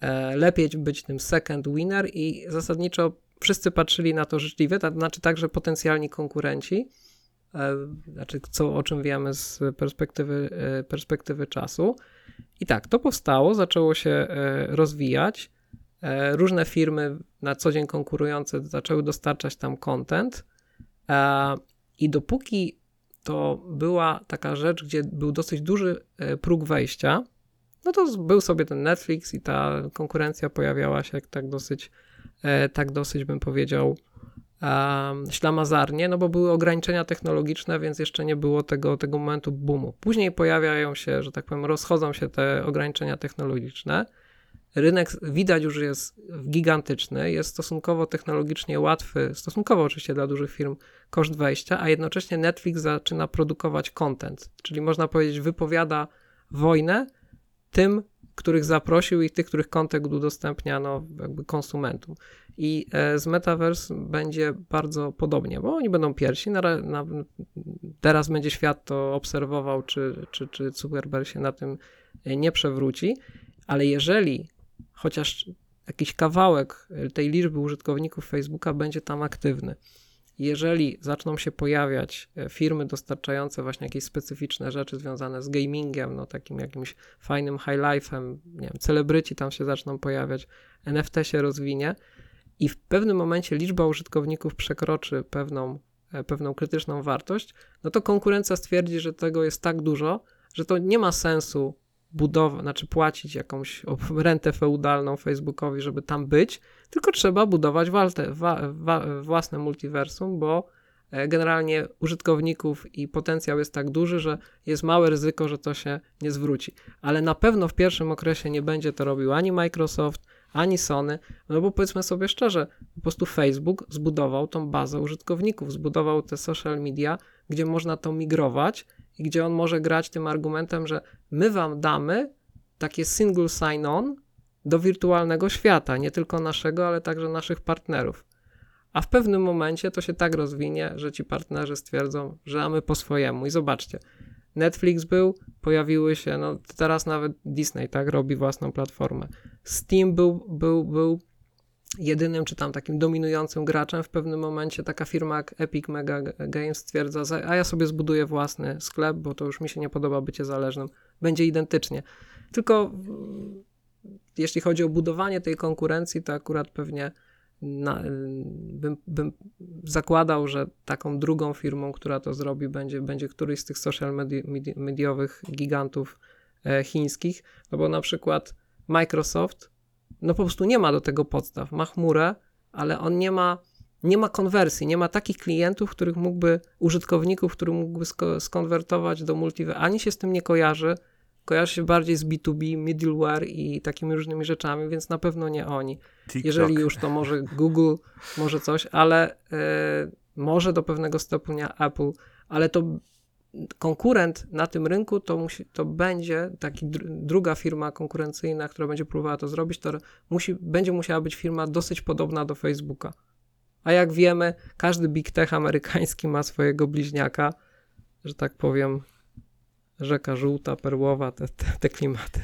E, lepiej być tym second winner i zasadniczo wszyscy patrzyli na to życzliwie, to znaczy także potencjalni konkurenci, e, znaczy co, o czym wiemy z perspektywy, e, perspektywy czasu. I tak, to powstało, zaczęło się rozwijać. Różne firmy na co dzień konkurujące zaczęły dostarczać tam content. I dopóki to była taka rzecz, gdzie był dosyć duży próg wejścia, no to był sobie ten Netflix i ta konkurencja pojawiała się tak dosyć, e, tak dosyć bym powiedział, ślamazarnie, no bo były ograniczenia technologiczne, więc jeszcze nie było tego, tego momentu boomu. Później pojawiają się, że tak powiem, rozchodzą się te ograniczenia technologiczne. Rynek widać już jest gigantyczny, jest stosunkowo technologicznie łatwy, stosunkowo oczywiście dla dużych firm, koszt wejścia, a jednocześnie Netflix zaczyna produkować content, czyli można powiedzieć, wypowiada wojnę tym, których zaprosił i tych, których kontekst udostępnia no, jakby konsumentom. I e, z Metaverse będzie bardzo podobnie, bo oni będą pierwsi. Na, na, teraz będzie świat to obserwował, czy, czy, czy Zuckerberg się na tym nie przewróci, ale jeżeli chociaż jakiś kawałek tej liczby użytkowników Facebooka będzie tam aktywny, jeżeli zaczną się pojawiać e, firmy dostarczające właśnie jakieś specyficzne rzeczy związane z gamingiem, no takim jakimś fajnym high life'em, nie wiem, celebryci tam się zaczną pojawiać, NFT się rozwinie i w pewnym momencie liczba użytkowników przekroczy pewną, e, pewną krytyczną wartość, no to konkurencja stwierdzi, że tego jest tak dużo, że to nie ma sensu budować, znaczy płacić jakąś rentę feudalną Facebookowi, żeby tam być, tylko trzeba budować waltę, wa, wa, własne multiversum, bo e, generalnie użytkowników i potencjał jest tak duży, że jest małe ryzyko, że to się nie zwróci. Ale na pewno w pierwszym okresie nie będzie to robił ani Microsoft, ani Sony, no bo powiedzmy sobie szczerze, po prostu Facebook zbudował tą bazę użytkowników, zbudował te social media, gdzie można to migrować i gdzie on może grać tym argumentem, że my wam damy takie single sign-on do wirtualnego świata, nie tylko naszego, ale także naszych partnerów. A w pewnym momencie to się tak rozwinie, że ci partnerzy stwierdzą, że mamy po swojemu. I zobaczcie, Netflix był, pojawiły się, no teraz nawet Disney tak robi własną platformę. Steam był, był, był jedynym czy tam takim dominującym graczem. W pewnym momencie taka firma jak Epic Mega Games stwierdza, a ja sobie zbuduję własny sklep, bo to już mi się nie podoba bycie zależnym. Będzie identycznie. Tylko jeśli chodzi o budowanie tej konkurencji, to akurat pewnie na, bym, bym, zakładał, że taką drugą firmą, która to zrobi, będzie, będzie któryś z tych social medi medi mediowych gigantów e, chińskich, no bo na przykład Microsoft no po prostu nie ma do tego podstaw. Ma chmurę, ale on nie ma, nie ma konwersji, nie ma takich klientów, których mógłby, użytkowników, których mógłby sko skonwertować do multiverse. Ani się z tym nie kojarzy, kojarzy się bardziej z B2B, middleware i takimi różnymi rzeczami, więc na pewno nie oni. TikTok. Jeżeli już, to może Google, może coś, ale y, może do pewnego stopnia Apple, ale to konkurent na tym rynku to, musi, to będzie taki dr druga firma konkurencyjna, która będzie próbowała to zrobić, to musi, będzie musiała być firma dosyć podobna do Facebooka. A jak wiemy, każdy big tech amerykański ma swojego bliźniaka, że tak powiem, rzeka żółta, perłowa, te, te, te klimaty.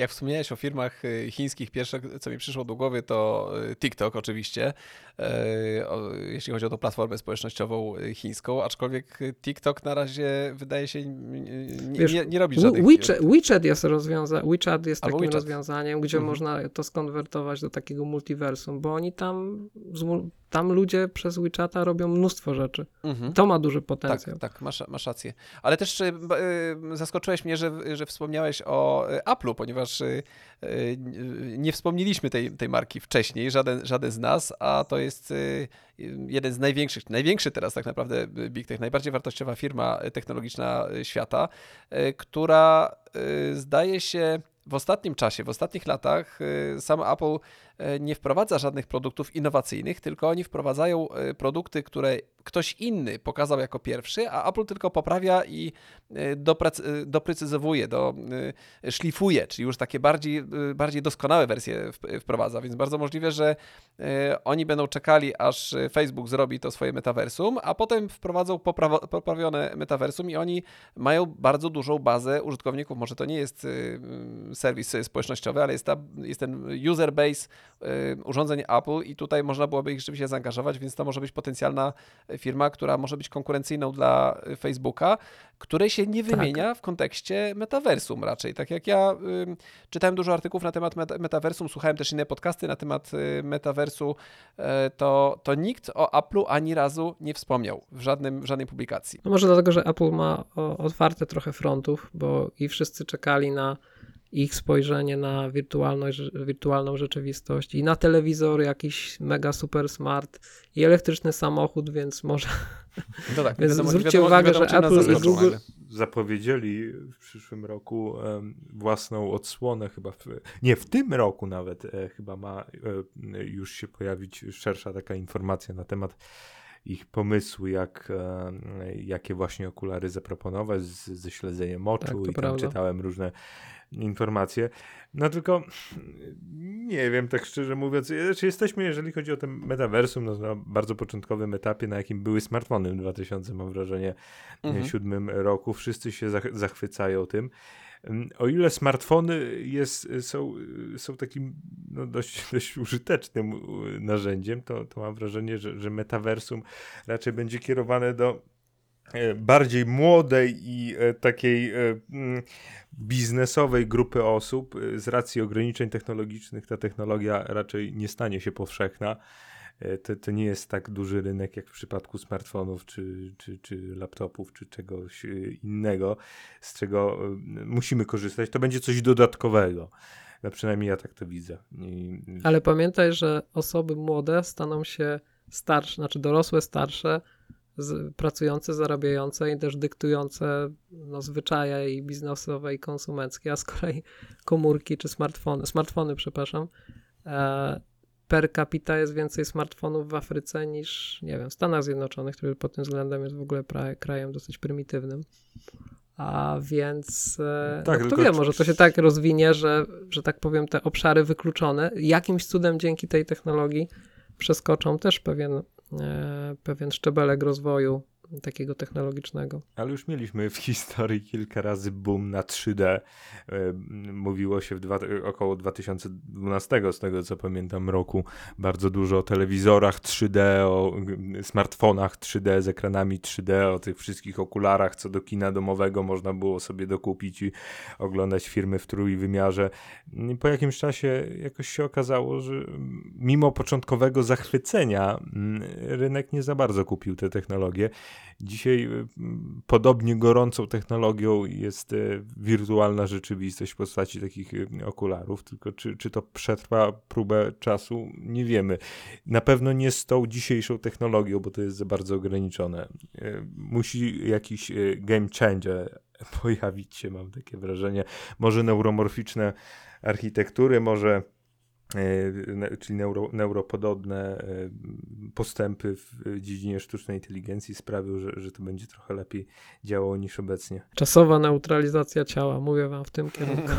Jak wspomniałeś o firmach y, chińskich, pierwsze, co mi przyszło do głowy, to y, TikTok oczywiście, e, jeśli chodzi o tą platformę społecznościową y, chińską, aczkolwiek TikTok na razie wydaje się nie, Wiesz, nie, nie robi żadnych... WeChat, WeChat jest, rozwiąza WeChat jest takim WeChat. rozwiązaniem, gdzie mhm. można to skonwertować do takiego multiversum, bo oni tam, tam ludzie przez WeChata robią mnóstwo rzeczy. Mhm. To ma duży potencjał. Tak, tak masz, masz rację. Ale też zaskoczyłeś mnie, że, że wspomniałeś o Apple'u, ponieważ nie wspomnieliśmy tej, tej marki wcześniej, żaden, żaden z nas, a to jest jeden z największych, największy teraz tak naprawdę Big Tech, najbardziej wartościowa firma technologiczna świata, która zdaje się w ostatnim czasie, w ostatnich latach sam Apple nie wprowadza żadnych produktów innowacyjnych, tylko oni wprowadzają y, produkty, które ktoś inny pokazał jako pierwszy, a Apple tylko poprawia i doprecyzowuje, do, szlifuje, czyli już takie bardziej, bardziej doskonałe wersje wprowadza, więc bardzo możliwe, że oni będą czekali, aż Facebook zrobi to swoje metaversum, a potem wprowadzą poprawione metaversum i oni mają bardzo dużą bazę użytkowników. Może to nie jest serwis społecznościowy, ale jest, ta, jest ten user base urządzeń Apple i tutaj można byłoby ich rzeczywiście zaangażować, więc to może być potencjalna firma, która może być konkurencyjną dla Facebooka, której się nie tak. wymienia tak. w kontekście metaversum raczej. Tak jak ja y, czytałem dużo artykułów na temat metaversum, słuchałem też inne podcasty na temat y, metaversu, y, to, to nikt o Apple'u ani razu nie wspomniał w, żadnym, w żadnej publikacji. No może dlatego, że Apple ma otwarte trochę frontów, bo i wszyscy czekali na ich spojrzenie na wirtualną rzeczywistość i na telewizor jakiś mega super smart i elektryczny samochód, więc może no tak, <laughs> więc wiadomo, zwróćcie wiadomo, uwagę, wiadomo, że Apple i Google zapowiedzieli w przyszłym roku um, własną odsłonę chyba w, nie, w tym roku nawet e, chyba ma e, już się pojawić szersza taka informacja na temat ich pomysłu, jak, e, jakie właśnie okulary zaproponować z, ze śledzeniem oczu tak, i tam prawda. czytałem różne informacje. No tylko nie wiem, tak szczerze mówiąc, znaczy jesteśmy, jeżeli chodzi o ten metaversum, no, na bardzo początkowym etapie, na jakim były smartfony w 2000, mam wrażenie, mhm. siódmym roku. Wszyscy się zachwycają tym. O ile smartfony jest, są, są takim no, dość, <laughs> dość użytecznym narzędziem, to, to mam wrażenie, że, że metaversum raczej będzie kierowane do bardziej młodej i e, takiej e, mm, biznesowej grupy osób. Z racji ograniczeń technologicznych ta technologia raczej nie stanie się powszechna. E, to, to nie jest tak duży rynek jak w przypadku smartfonów, czy, czy, czy laptopów, czy czegoś e, innego, z czego e, musimy korzystać. To będzie coś dodatkowego. No przynajmniej ja tak to widzę. I... Ale pamiętaj, że osoby młode staną się starsze, znaczy dorosłe, starsze, pracujące, zarabiające i też dyktujące no, zwyczaje i biznesowe i konsumenckie, a z kolei komórki czy smartfony, smartfony, przepraszam, e, per capita jest więcej smartfonów w Afryce niż, nie wiem, w Stanach Zjednoczonych, który pod tym względem jest w ogóle krajem dosyć prymitywnym. A więc e, tak, no, kto wie, może to się tak rozwinie, że, że tak powiem, te obszary wykluczone jakimś cudem dzięki tej technologii przeskoczą też pewien, pewien szczebelek rozwoju takiego technologicznego. Ale już mieliśmy w historii kilka razy boom na 3D. E, mówiło się w dwa, około 2012, z tego co pamiętam, roku bardzo dużo o telewizorach 3D, o smartfonach 3D z ekranami 3D, o tych wszystkich okularach, co do kina domowego można było sobie dokupić i oglądać filmy w trójwymiarze. Po jakimś czasie jakoś się okazało, że mimo początkowego zachwycenia mm, rynek nie za bardzo kupił te technologie Dzisiaj y, podobnie gorącą technologią jest y, wirtualna rzeczywistość w postaci takich y, okularów, tylko czy, czy to przetrwa próbę czasu, nie wiemy. Na pewno nie z tą dzisiejszą technologią, bo to jest za bardzo ograniczone. Musi jakiś game changer <laughs> pojawić się, mam takie wrażenie. Może neuromorficzne architektury, może czyli neuro, neuropodobne postępy w dziedzinie sztucznej inteligencji sprawią, że, że to będzie trochę lepiej działało niż obecnie. Czasowa neutralizacja ciała, mówię wam w tym kierunku.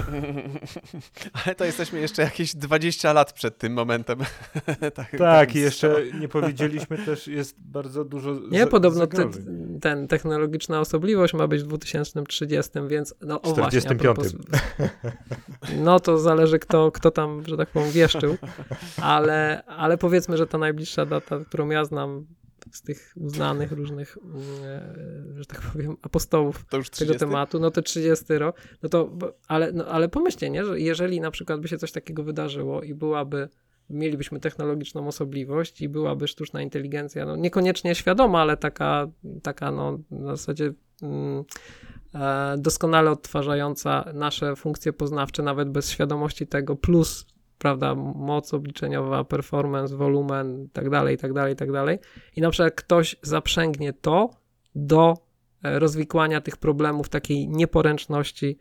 <laughs> Ale to jesteśmy jeszcze jakieś 20 lat przed tym momentem. <laughs> tak, tak i jeszcze nie powiedzieliśmy też, jest bardzo dużo Nie, podobno te, ten technologiczna osobliwość ma być w 2030, więc no o 45. właśnie. Propos, <laughs> no to zależy kto, kto tam, że tak powiem, wieszczył, ale, ale powiedzmy, że ta najbliższa data, którą ja znam z tych uznanych różnych, mm, że tak powiem, apostołów tego tematu, no to 30 rok, no to, ale, no, ale pomyślcie, nie, że jeżeli na przykład by się coś takiego wydarzyło i byłaby mielibyśmy technologiczną osobliwość i byłaby sztuczna inteligencja, no niekoniecznie świadoma, ale taka, taka no na zasadzie mm, e, doskonale odtwarzająca nasze funkcje poznawcze, nawet bez świadomości tego, plus prawda, moc obliczeniowa, performance, wolumen, tak dalej, tak dalej, tak dalej. I na przykład ktoś zaprzęgnie to do e, rozwikłania tych problemów takiej nieporęczności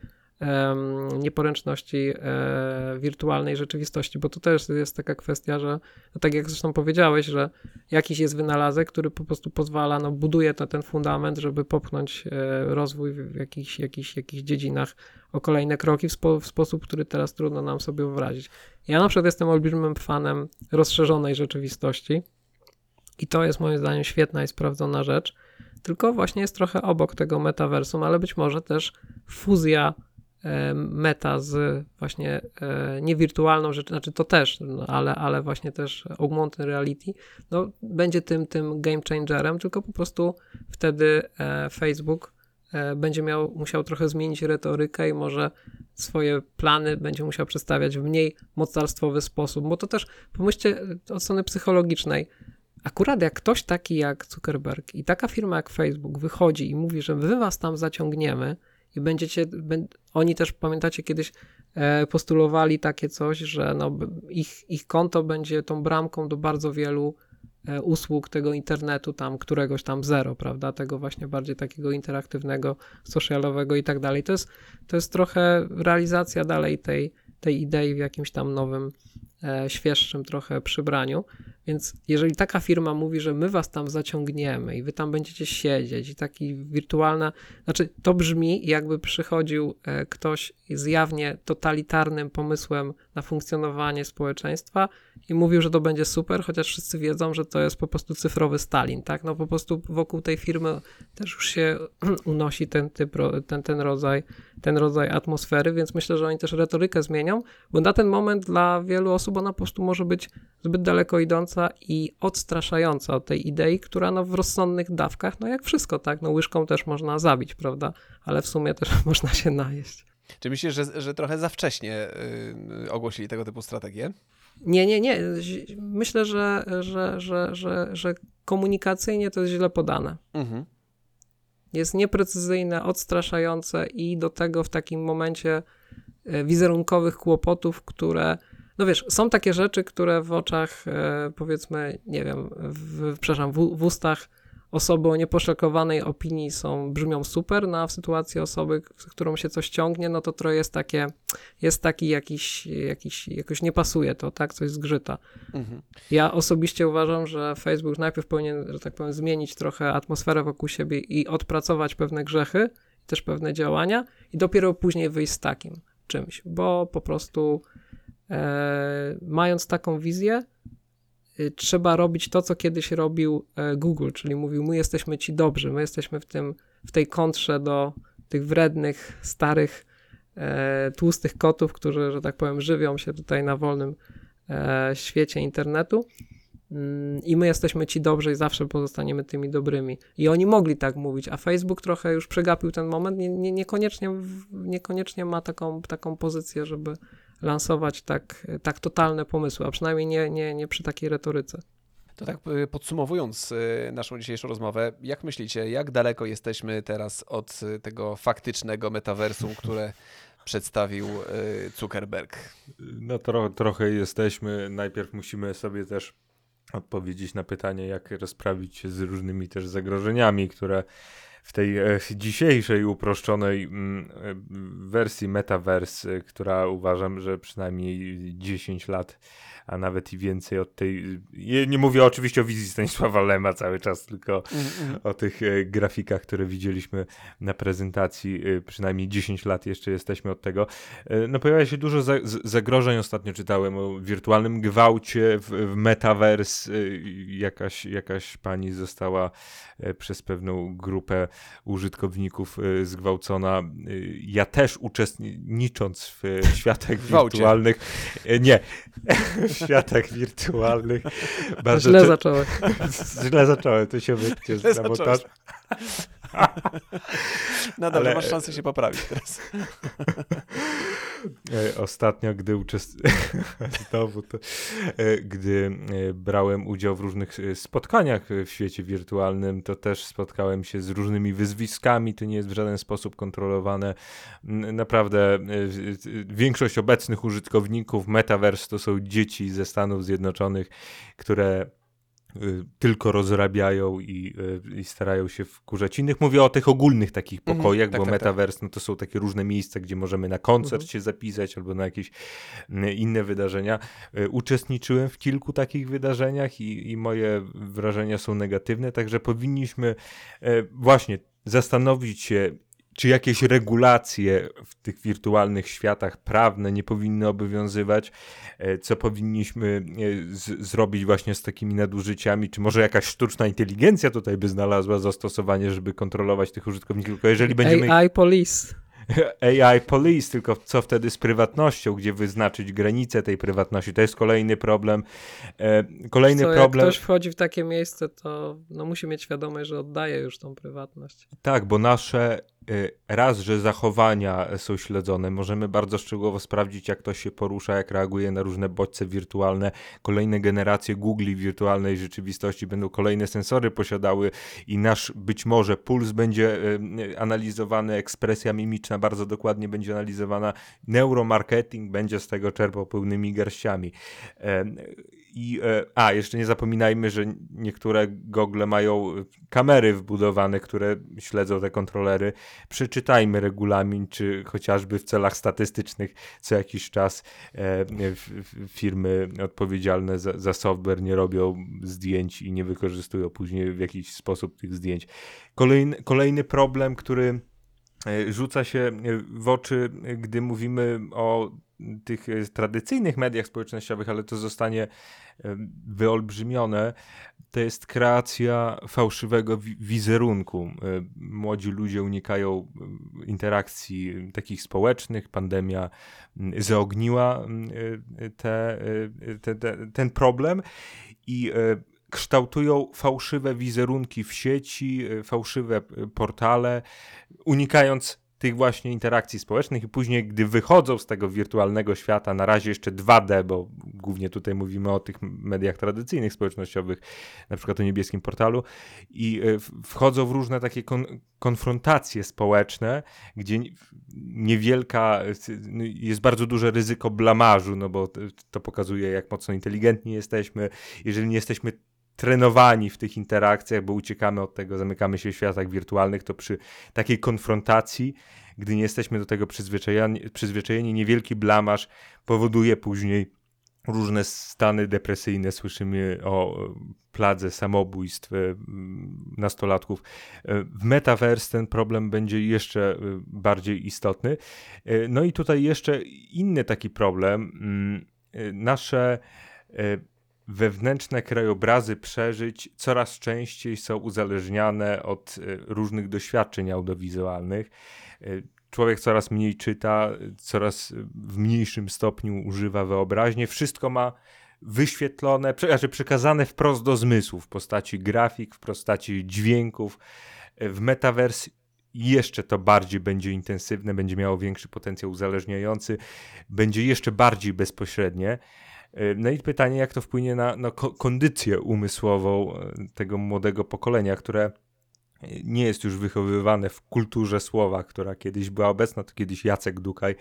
nieporęczności e, wirtualnej rzeczywistości, bo to też jest taka kwestia, że no tak jak zresztą powiedziałeś, że jakiś jest wynalazek, który po prostu pozwala, no buduje to ten fundament, żeby popchnąć e, rozwój w jakichś, jakichś, jakichś dziedzinach o kolejne kroki w, spo, w sposób, który teraz trudno nam sobie wyobrazić. Ja na przykład jestem olbrzymim fanem rozszerzonej rzeczywistości i to jest moim zdaniem świetna i sprawdzona rzecz, tylko właśnie jest trochę obok tego metaversum, ale być może też fuzja meta z właśnie e, niewirtualną rzeczą, znaczy to też, no, ale, ale właśnie też augmented reality, no będzie tym, tym game changerem, tylko po prostu wtedy e, Facebook będzie miał, musiał trochę zmienić retorykę i może swoje plany będzie musiał przedstawiać w mniej mocarstwowy sposób, bo to też, pomyślcie od strony psychologicznej, Akurat jak ktoś taki jak Zuckerberg i taka firma jak Facebook wychodzi i mówi, że my was tam zaciągniemy i będziecie, oni też pamiętacie kiedyś e, postulowali takie coś, że no, ich, ich konto będzie tą bramką do bardzo wielu e, usług tego internetu, tam któregoś tam zero, prawda, tego właśnie bardziej takiego interaktywnego, socialowego i tak dalej. To jest, to jest trochę realizacja dalej tej, tej idei w jakimś tam nowym, świeższym trochę przybraniu. Więc jeżeli taka firma mówi, że my was tam zaciągniemy i wy tam będziecie siedzieć i taki wirtualna, znaczy to brzmi jakby przychodził e, ktoś z jawnie totalitarnym pomysłem na funkcjonowanie społeczeństwa i mówił, że to będzie super, chociaż wszyscy wiedzą, że to jest po prostu cyfrowy Stalin, tak? No po prostu wokół tej firmy też już się <clears throat> unosi ten typ, ten, ten rodzaj, ten rodzaj atmosfery, więc myślę, że oni też retorykę zmienią, bo na ten moment dla wielu osób ona po prostu może być zbyt daleko idąca i odstraszająca od tej idei, która no w rozsądnych dawkach, no jak wszystko, tak, no łyżką też można zabić, prawda, ale w sumie też <laughs> można się najeść. Czy myślisz, że, że trochę za wcześnie yy, ogłosili tego typu strategię? Nie, nie, nie. Myślę, że, że, że, że, że komunikacyjnie to jest źle podane. Mhm. Jest nieprecyzyjne, odstraszające i do tego w takim momencie e, wizerunkowych kłopotów, które no wiesz, są takie rzeczy, które w oczach, e, powiedzmy, nie wiem, w, przepraszam, w, w ustach osoby o nieposzlakowanej opinii są, brzmią super, no a w sytuacji osoby, z którą się coś ciągnie, no to trochę jest takie, jest taki jakiś, jakiś jakoś nie pasuje to, tak, coś zgrzyta. Mhm. Ja osobiście uważam, że Facebook najpierw powinien, że tak powiem, zmienić trochę atmosferę wokół siebie i odpracować pewne grzechy, też pewne działania i dopiero później wyjść z takim czymś, bo po prostu mając taką wizję, Y, trzeba robić to, co kiedyś robił e, Google, czyli mówił, my jesteśmy ci dobrzy, my jesteśmy w, tym, w tej kontrze do tych wrednych, starych, e, tłustych kotów, którzy, że tak powiem, żywią się tutaj na wolnym e, świecie internetu. Mm, I my jesteśmy ci dobrzy i zawsze pozostaniemy tymi dobrymi. I oni mogli tak mówić, a Facebook trochę już przegapił ten moment, nie, nie, niekoniecznie, niekoniecznie ma taką, taką pozycję, żeby, lansować tak, tak totalne pomysły, a przynajmniej nie, nie, nie przy takiej retoryce. To tak y, podsumowując y, naszą dzisiejszą rozmowę, jak myślicie, jak daleko jesteśmy teraz od y, tego faktycznego metaversum, które <laughs> przedstawił Zuckerberg? No tro, trochę jesteśmy. Najpierw musimy sobie też odpowiedzieć na pytanie, jak rozprawić się z różnymi też zagrożeniami, które w tej e, dzisiejszej uproszczonej mm, e, wersji Metaverse, która uważam, że przynajmniej 10 lat a nawet i więcej od tej. Nie mówię oczywiście o wizji Stanisława Lema cały czas, tylko o tych e, grafikach, które widzieliśmy na prezentacji. E, przynajmniej 10 lat jeszcze jesteśmy od tego. E, no, pojawia się dużo za, zagrożeń. Ostatnio czytałem o wirtualnym gwałcie w, w Metaverse. Jakaś, jakaś pani została przez pewną grupę użytkowników zgwałcona. Ja też uczestnicząc w <laughs> światach wirtualnych. Nie, światach wirtualnych. Bardzo źle zacząłem. <laughs> źle zacząłem, to się wytnie z montaż. <laughs> No dobrze, Ale... masz szansę się poprawić teraz. Ostatnio, gdy uczestniczyłem, <laughs> to, e, gdy e, brałem udział w różnych e, spotkaniach w świecie wirtualnym, to też spotkałem się z różnymi wyzwiskami, to nie jest w żaden sposób kontrolowane. Naprawdę większość obecnych użytkowników Metaverse to są dzieci ze Stanów Zjednoczonych, które tylko rozrabiają i, y, i starają się wkurzać innych. Mówię o tych ogólnych takich Mhm, pokojach, tak, bo tak, tak. Metaverse no to są takie różne miejsca, gdzie możemy na koncert Mhm. się zapisać albo na jakieś mm, inne wydarzenia. Y, Uczestniczyłem w kilku takich wydarzeniach i, i moje wrażenia są negatywne, także powinniśmy właśnie zastanowić się, czy jakieś regulacje w tych wirtualnych światach prawne nie powinny obowiązywać, e, co powinniśmy e, z, zrobić właśnie z takimi nadużyciami, czy może jakaś sztuczna inteligencja tutaj by znalazła zastosowanie, żeby kontrolować tych użytkowników, tylko jeżeli będziemy AI Police. <laughs> AI Police, tylko co wtedy z prywatnością, gdzie wyznaczyć granice tej prywatności, to jest kolejny problem. E, kolejny Co, problem, Jak ktoś wchodzi w takie miejsce, to no, musi mieć świadomość, że oddaje już tą prywatność. tak, bo nasze raz, że zachowania są śledzone, możemy bardzo szczegółowo sprawdzić, jak ktoś się porusza, jak reaguje na różne bodźce wirtualne. Kolejne generacje Google wirtualnej rzeczywistości będą kolejne sensory posiadały i nasz być może puls będzie y, analizowany, ekspresja mimiczna bardzo dokładnie będzie analizowana, neuromarketing będzie z tego czerpał pełnymi garściami. E, I, e, a, jeszcze nie zapominajmy, że niektóre gogle mają kamery wbudowane, które śledzą te kontrolery. Przeczytajmy regulamin, czy chociażby w celach statystycznych co jakiś czas e, f- firmy odpowiedzialne za, za software nie robią zdjęć i nie wykorzystują później w jakiś sposób tych zdjęć. Kolejny, kolejny problem, który e, rzuca się e, w oczy, e, gdy mówimy o tych e, tradycyjnych mediach społecznościowych, ale to zostanie e, wyolbrzymione, to jest kreacja fałszywego wi- wizerunku. E, Młodzi ludzie unikają e, interakcji e, takich społecznych. Pandemia zaogniła e, te, e, te, te, ten problem i e, kształtują fałszywe wizerunki w sieci, e, fałszywe e, portale, unikając tych właśnie interakcji społecznych i później, gdy wychodzą z tego wirtualnego świata, na razie jeszcze 2D, bo głównie tutaj mówimy o tych mediach tradycyjnych, społecznościowych, na przykład o niebieskim portalu, i e, wchodzą w różne takie kon konfrontacje społeczne, gdzie ni- niewielka, jest bardzo duże ryzyko blamażu, no bo to pokazuje, jak mocno inteligentni jesteśmy. Jeżeli nie jesteśmy trenowani w tych interakcjach, bo uciekamy od tego, zamykamy się w światach wirtualnych, to przy takiej konfrontacji, gdy nie jesteśmy do tego przyzwyczajeni, przyzwyczajeni niewielki blamaż powoduje później różne stany depresyjne. Słyszymy o e, pladze samobójstw e, nastolatków. E, W Metaverse ten problem będzie jeszcze bardziej istotny. No i tutaj jeszcze inny taki problem. Mm, Nasze wewnętrzne krajobrazy przeżyć coraz częściej są uzależniane od e, różnych doświadczeń audiowizualnych. E, Człowiek coraz mniej czyta, e, coraz w mniejszym stopniu używa wyobraźni. Wszystko ma wyświetlone, znaczy przekazane wprost do zmysłu w postaci grafik, w postaci dźwięków. E, W Metaverse jeszcze to bardziej będzie intensywne, będzie miało większy potencjał uzależniający, będzie jeszcze bardziej bezpośrednie. E, No i pytanie, jak to wpłynie na, na ko- kondycję umysłową e, tego młodego pokolenia, które e, nie jest już wychowywane w kulturze słowa, która kiedyś była obecna, to kiedyś Jacek Dukaj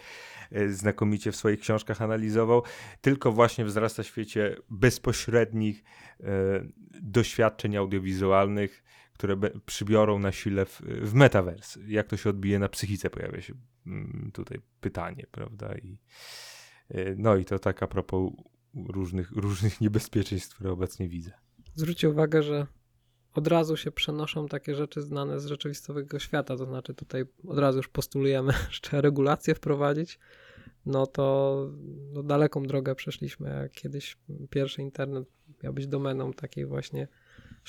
znakomicie w swoich książkach analizował, tylko właśnie wzrasta w świecie bezpośrednich doświadczeń audiowizualnych, które przybiorą na sile w, w metaverse. Jak to się odbije na psychice, pojawia się mm, tutaj pytanie, prawda? I, no i to tak a propos różnych, różnych <laughs> niebezpieczeństw, które obecnie widzę. Zwróćcie uwagę, że od razu się przenoszą takie rzeczy znane z rzeczywistego świata, to znaczy tutaj od razu już postulujemy, <laughs> że trzeba regulacje wprowadzić, no to no daleką drogę przeszliśmy, kiedyś pierwszy internet miał być domeną takiej właśnie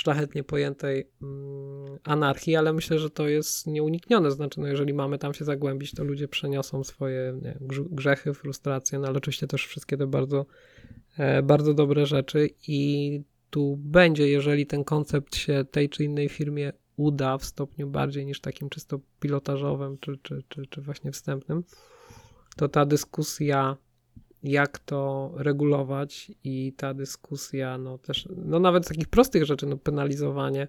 szlachetnie pojętej mm, anarchii, ale myślę, że to jest nieuniknione, znaczy no jeżeli mamy tam się zagłębić, to ludzie przeniosą swoje nie, grzechy, frustracje, no ale oczywiście też wszystkie te bardzo, e, bardzo dobre rzeczy. I tu będzie, jeżeli ten koncept się tej czy innej firmie uda w stopniu bardziej niż takim czysto pilotażowym, czy, czy, czy, czy właśnie wstępnym, to ta dyskusja, jak to regulować i ta dyskusja, no też, no nawet z takich prostych rzeczy, no penalizowanie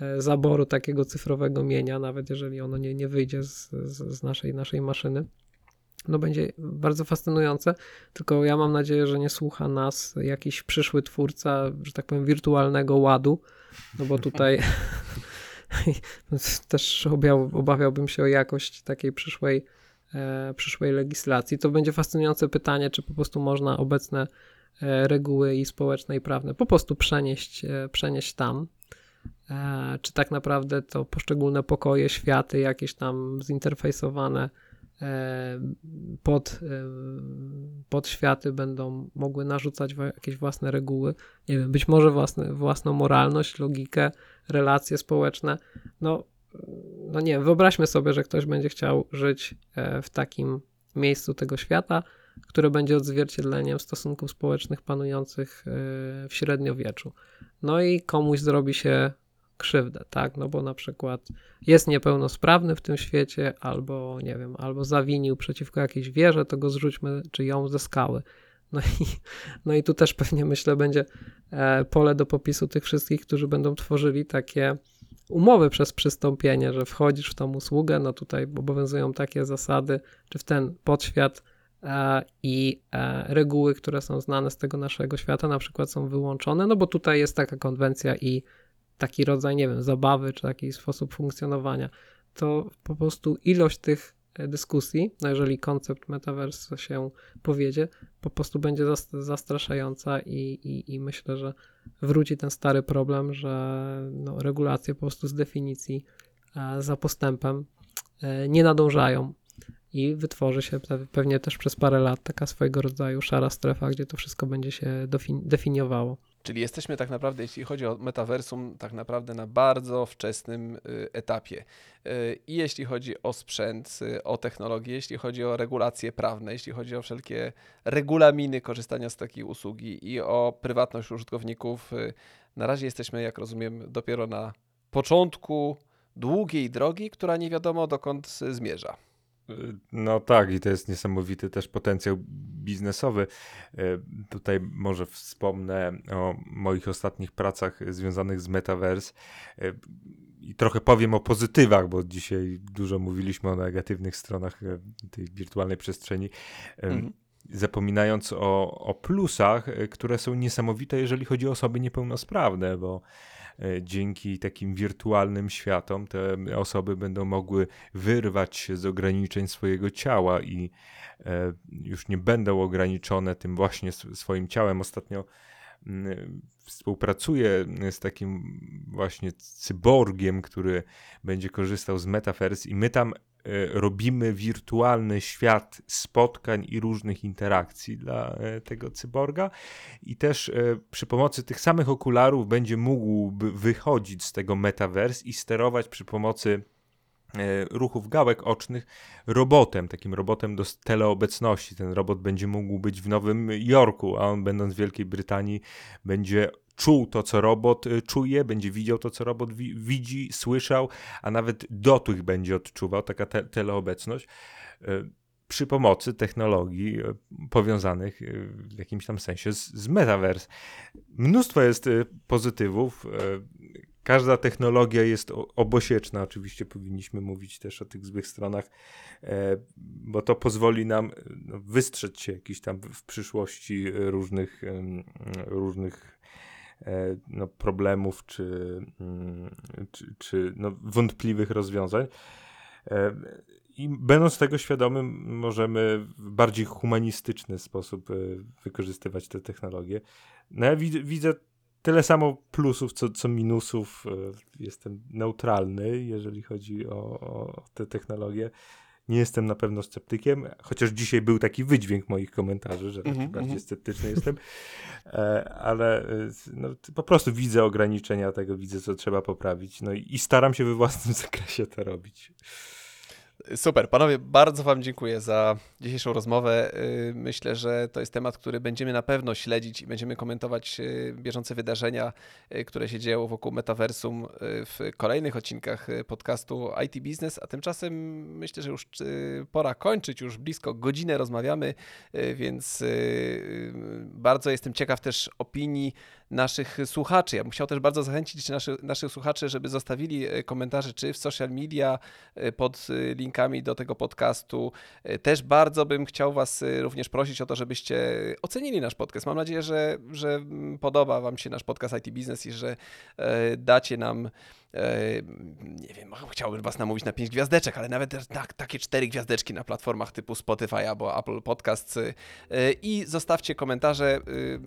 e, zaboru takiego cyfrowego mienia, nawet jeżeli ono nie, nie wyjdzie z, z, naszej, naszej maszyny, no będzie bardzo fascynujące, tylko ja mam nadzieję, że nie słucha nas jakiś przyszły twórca, że tak powiem, wirtualnego ładu, no bo tutaj <laughs> <laughs> też obawiał, obawiałbym się o jakość takiej przyszłej, przyszłej legislacji. To będzie fascynujące pytanie, czy po prostu można obecne e, reguły i społeczne i prawne po prostu przenieść, e, przenieść tam. E, czy tak naprawdę to poszczególne pokoje, światy jakieś tam zinterfejsowane e, pod, e, pod światy będą mogły narzucać jakieś własne reguły, nie wiem, być może własne, własną moralność, logikę, relacje społeczne. No, no nie wyobraźmy sobie, że ktoś będzie chciał żyć e, w takim miejscu tego świata, które będzie odzwierciedleniem stosunków społecznych panujących e, w średniowieczu. No i komuś zrobi się krzywdę, tak? No bo na przykład jest niepełnosprawny w tym świecie, albo nie wiem, albo zawinił przeciwko jakiejś wieży, to go zrzućmy, czy ją ze skały. No i, no i tu też pewnie myślę będzie e, pole do popisu tych wszystkich, którzy będą tworzyli takie umowy przez przystąpienie, że wchodzisz w tą usługę, no tutaj obowiązują takie zasady, czy w ten podświat e, i e, reguły, które są znane z tego naszego świata, na przykład są wyłączone, no bo tutaj jest taka konwencja i taki rodzaj, nie wiem, zabawy, czy taki sposób funkcjonowania, to po prostu ilość tych e, dyskusji, no jeżeli koncept metaverse się powiedzie, po prostu będzie zas- zastraszająca i, i, i myślę, że wróci ten stary problem, że no, regulacje po prostu z definicji e, za postępem e, nie nadążają i wytworzy się pe- pewnie też przez parę lat taka swojego rodzaju szara strefa, gdzie to wszystko będzie się defin- definiowało. Czyli jesteśmy tak naprawdę, jeśli chodzi o metaversum, tak naprawdę na bardzo wczesnym y, etapie. Y, I jeśli chodzi o sprzęt, y, o technologię, jeśli chodzi o regulacje prawne, jeśli chodzi o wszelkie regulaminy korzystania z takiej usługi i o prywatność użytkowników, na razie jesteśmy, jak rozumiem, dopiero na początku długiej drogi, która nie wiadomo dokąd zmierza. No tak, i to jest niesamowity też potencjał biznesowy. E, Tutaj może wspomnę o moich ostatnich pracach związanych z Metaverse e, i trochę powiem o pozytywach, bo dzisiaj dużo mówiliśmy o negatywnych stronach e, tej wirtualnej przestrzeni. Mhm. Zapominając o, o plusach, które są niesamowite, jeżeli chodzi o osoby niepełnosprawne, bo dzięki takim wirtualnym światom te osoby będą mogły wyrwać się z ograniczeń swojego ciała i e, już nie będą ograniczone tym właśnie swoim ciałem. Ostatnio mm, współpracuję z takim właśnie cyborgiem, który będzie korzystał z Metaverse i my tam e, robimy wirtualny świat spotkań i różnych interakcji dla e, tego cyborga. I też e, przy pomocy tych samych okularów będzie mógł wychodzić z tego metaverse i sterować przy pomocy e, ruchów gałek ocznych robotem, takim robotem do teleobecności. Ten robot będzie mógł być w Nowym Jorku, a on będąc w Wielkiej Brytanii będzie czuł to, co robot e, czuje, będzie widział to, co robot wi- widzi, słyszał, a nawet dotyk będzie odczuwał, taka te- teleobecność. e, Przy pomocy technologii e, powiązanych e, w jakimś tam sensie z, z metaverse. Mnóstwo jest e, pozytywów. Każda technologia jest obosieczna. Oczywiście powinniśmy mówić też o tych złych stronach, e, bo to pozwoli nam e, no, wystrzec się jakiś tam w- przyszłości różnych, różnych e, no, problemów czy, mm, czy, czy no, wątpliwych rozwiązań. I będąc tego świadomym, możemy w bardziej humanistyczny sposób wykorzystywać te technologie. No ja widzę tyle samo plusów, co, co minusów. E, Jestem neutralny, jeżeli chodzi o, o te technologie. Nie jestem na pewno sceptykiem, chociaż dzisiaj był taki wydźwięk moich komentarzy, że taki Mhm, bardziej mhm. sceptyczny jestem, e, ale e, no, po prostu widzę ograniczenia tego, widzę, co trzeba poprawić, no i, i staram się we własnym <laughs> zakresie to robić. Super, panowie, bardzo Wam dziękuję za dzisiejszą rozmowę. Yy, Myślę, że to jest temat, który będziemy na pewno śledzić i będziemy komentować yy, bieżące wydarzenia, yy, które się dzieją wokół metaversum w kolejnych odcinkach podcastu IT Business. A tymczasem myślę, że już pora kończyć, już blisko godzinę rozmawiamy, więc bardzo jestem ciekaw też opinii naszych słuchaczy. Ja bym chciał też bardzo zachęcić naszych, naszych słuchaczy, żeby zostawili komentarze czy w social media, pod linkiem linkami do tego podcastu. E, Też bardzo bym chciał Was e, również prosić o to, żebyście ocenili nasz podcast. Mam nadzieję, że, że podoba Wam się nasz podcast IT Business i że e, dacie nam nie wiem, chciałbym was namówić na pięć gwiazdeczek, ale nawet tak, takie cztery gwiazdeczki na platformach typu Spotify albo Apple Podcasts e, i zostawcie komentarze, e,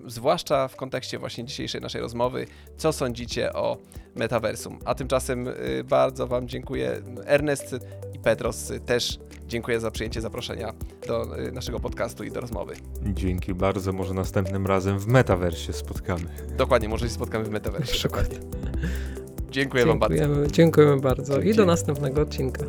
zwłaszcza w kontekście właśnie dzisiejszej naszej rozmowy, co sądzicie o metaversum. A tymczasem e, bardzo wam dziękuję. Ernest i Petros też dziękuję za przyjęcie zaproszenia do naszego podcastu i do rozmowy. Dzięki bardzo, może następnym razem w metaversie spotkamy. Dokładnie, może się spotkamy w metaversie. Dokładnie. Dziękuję Wam bardzo. Dziękujemy bardzo i do następnego odcinka.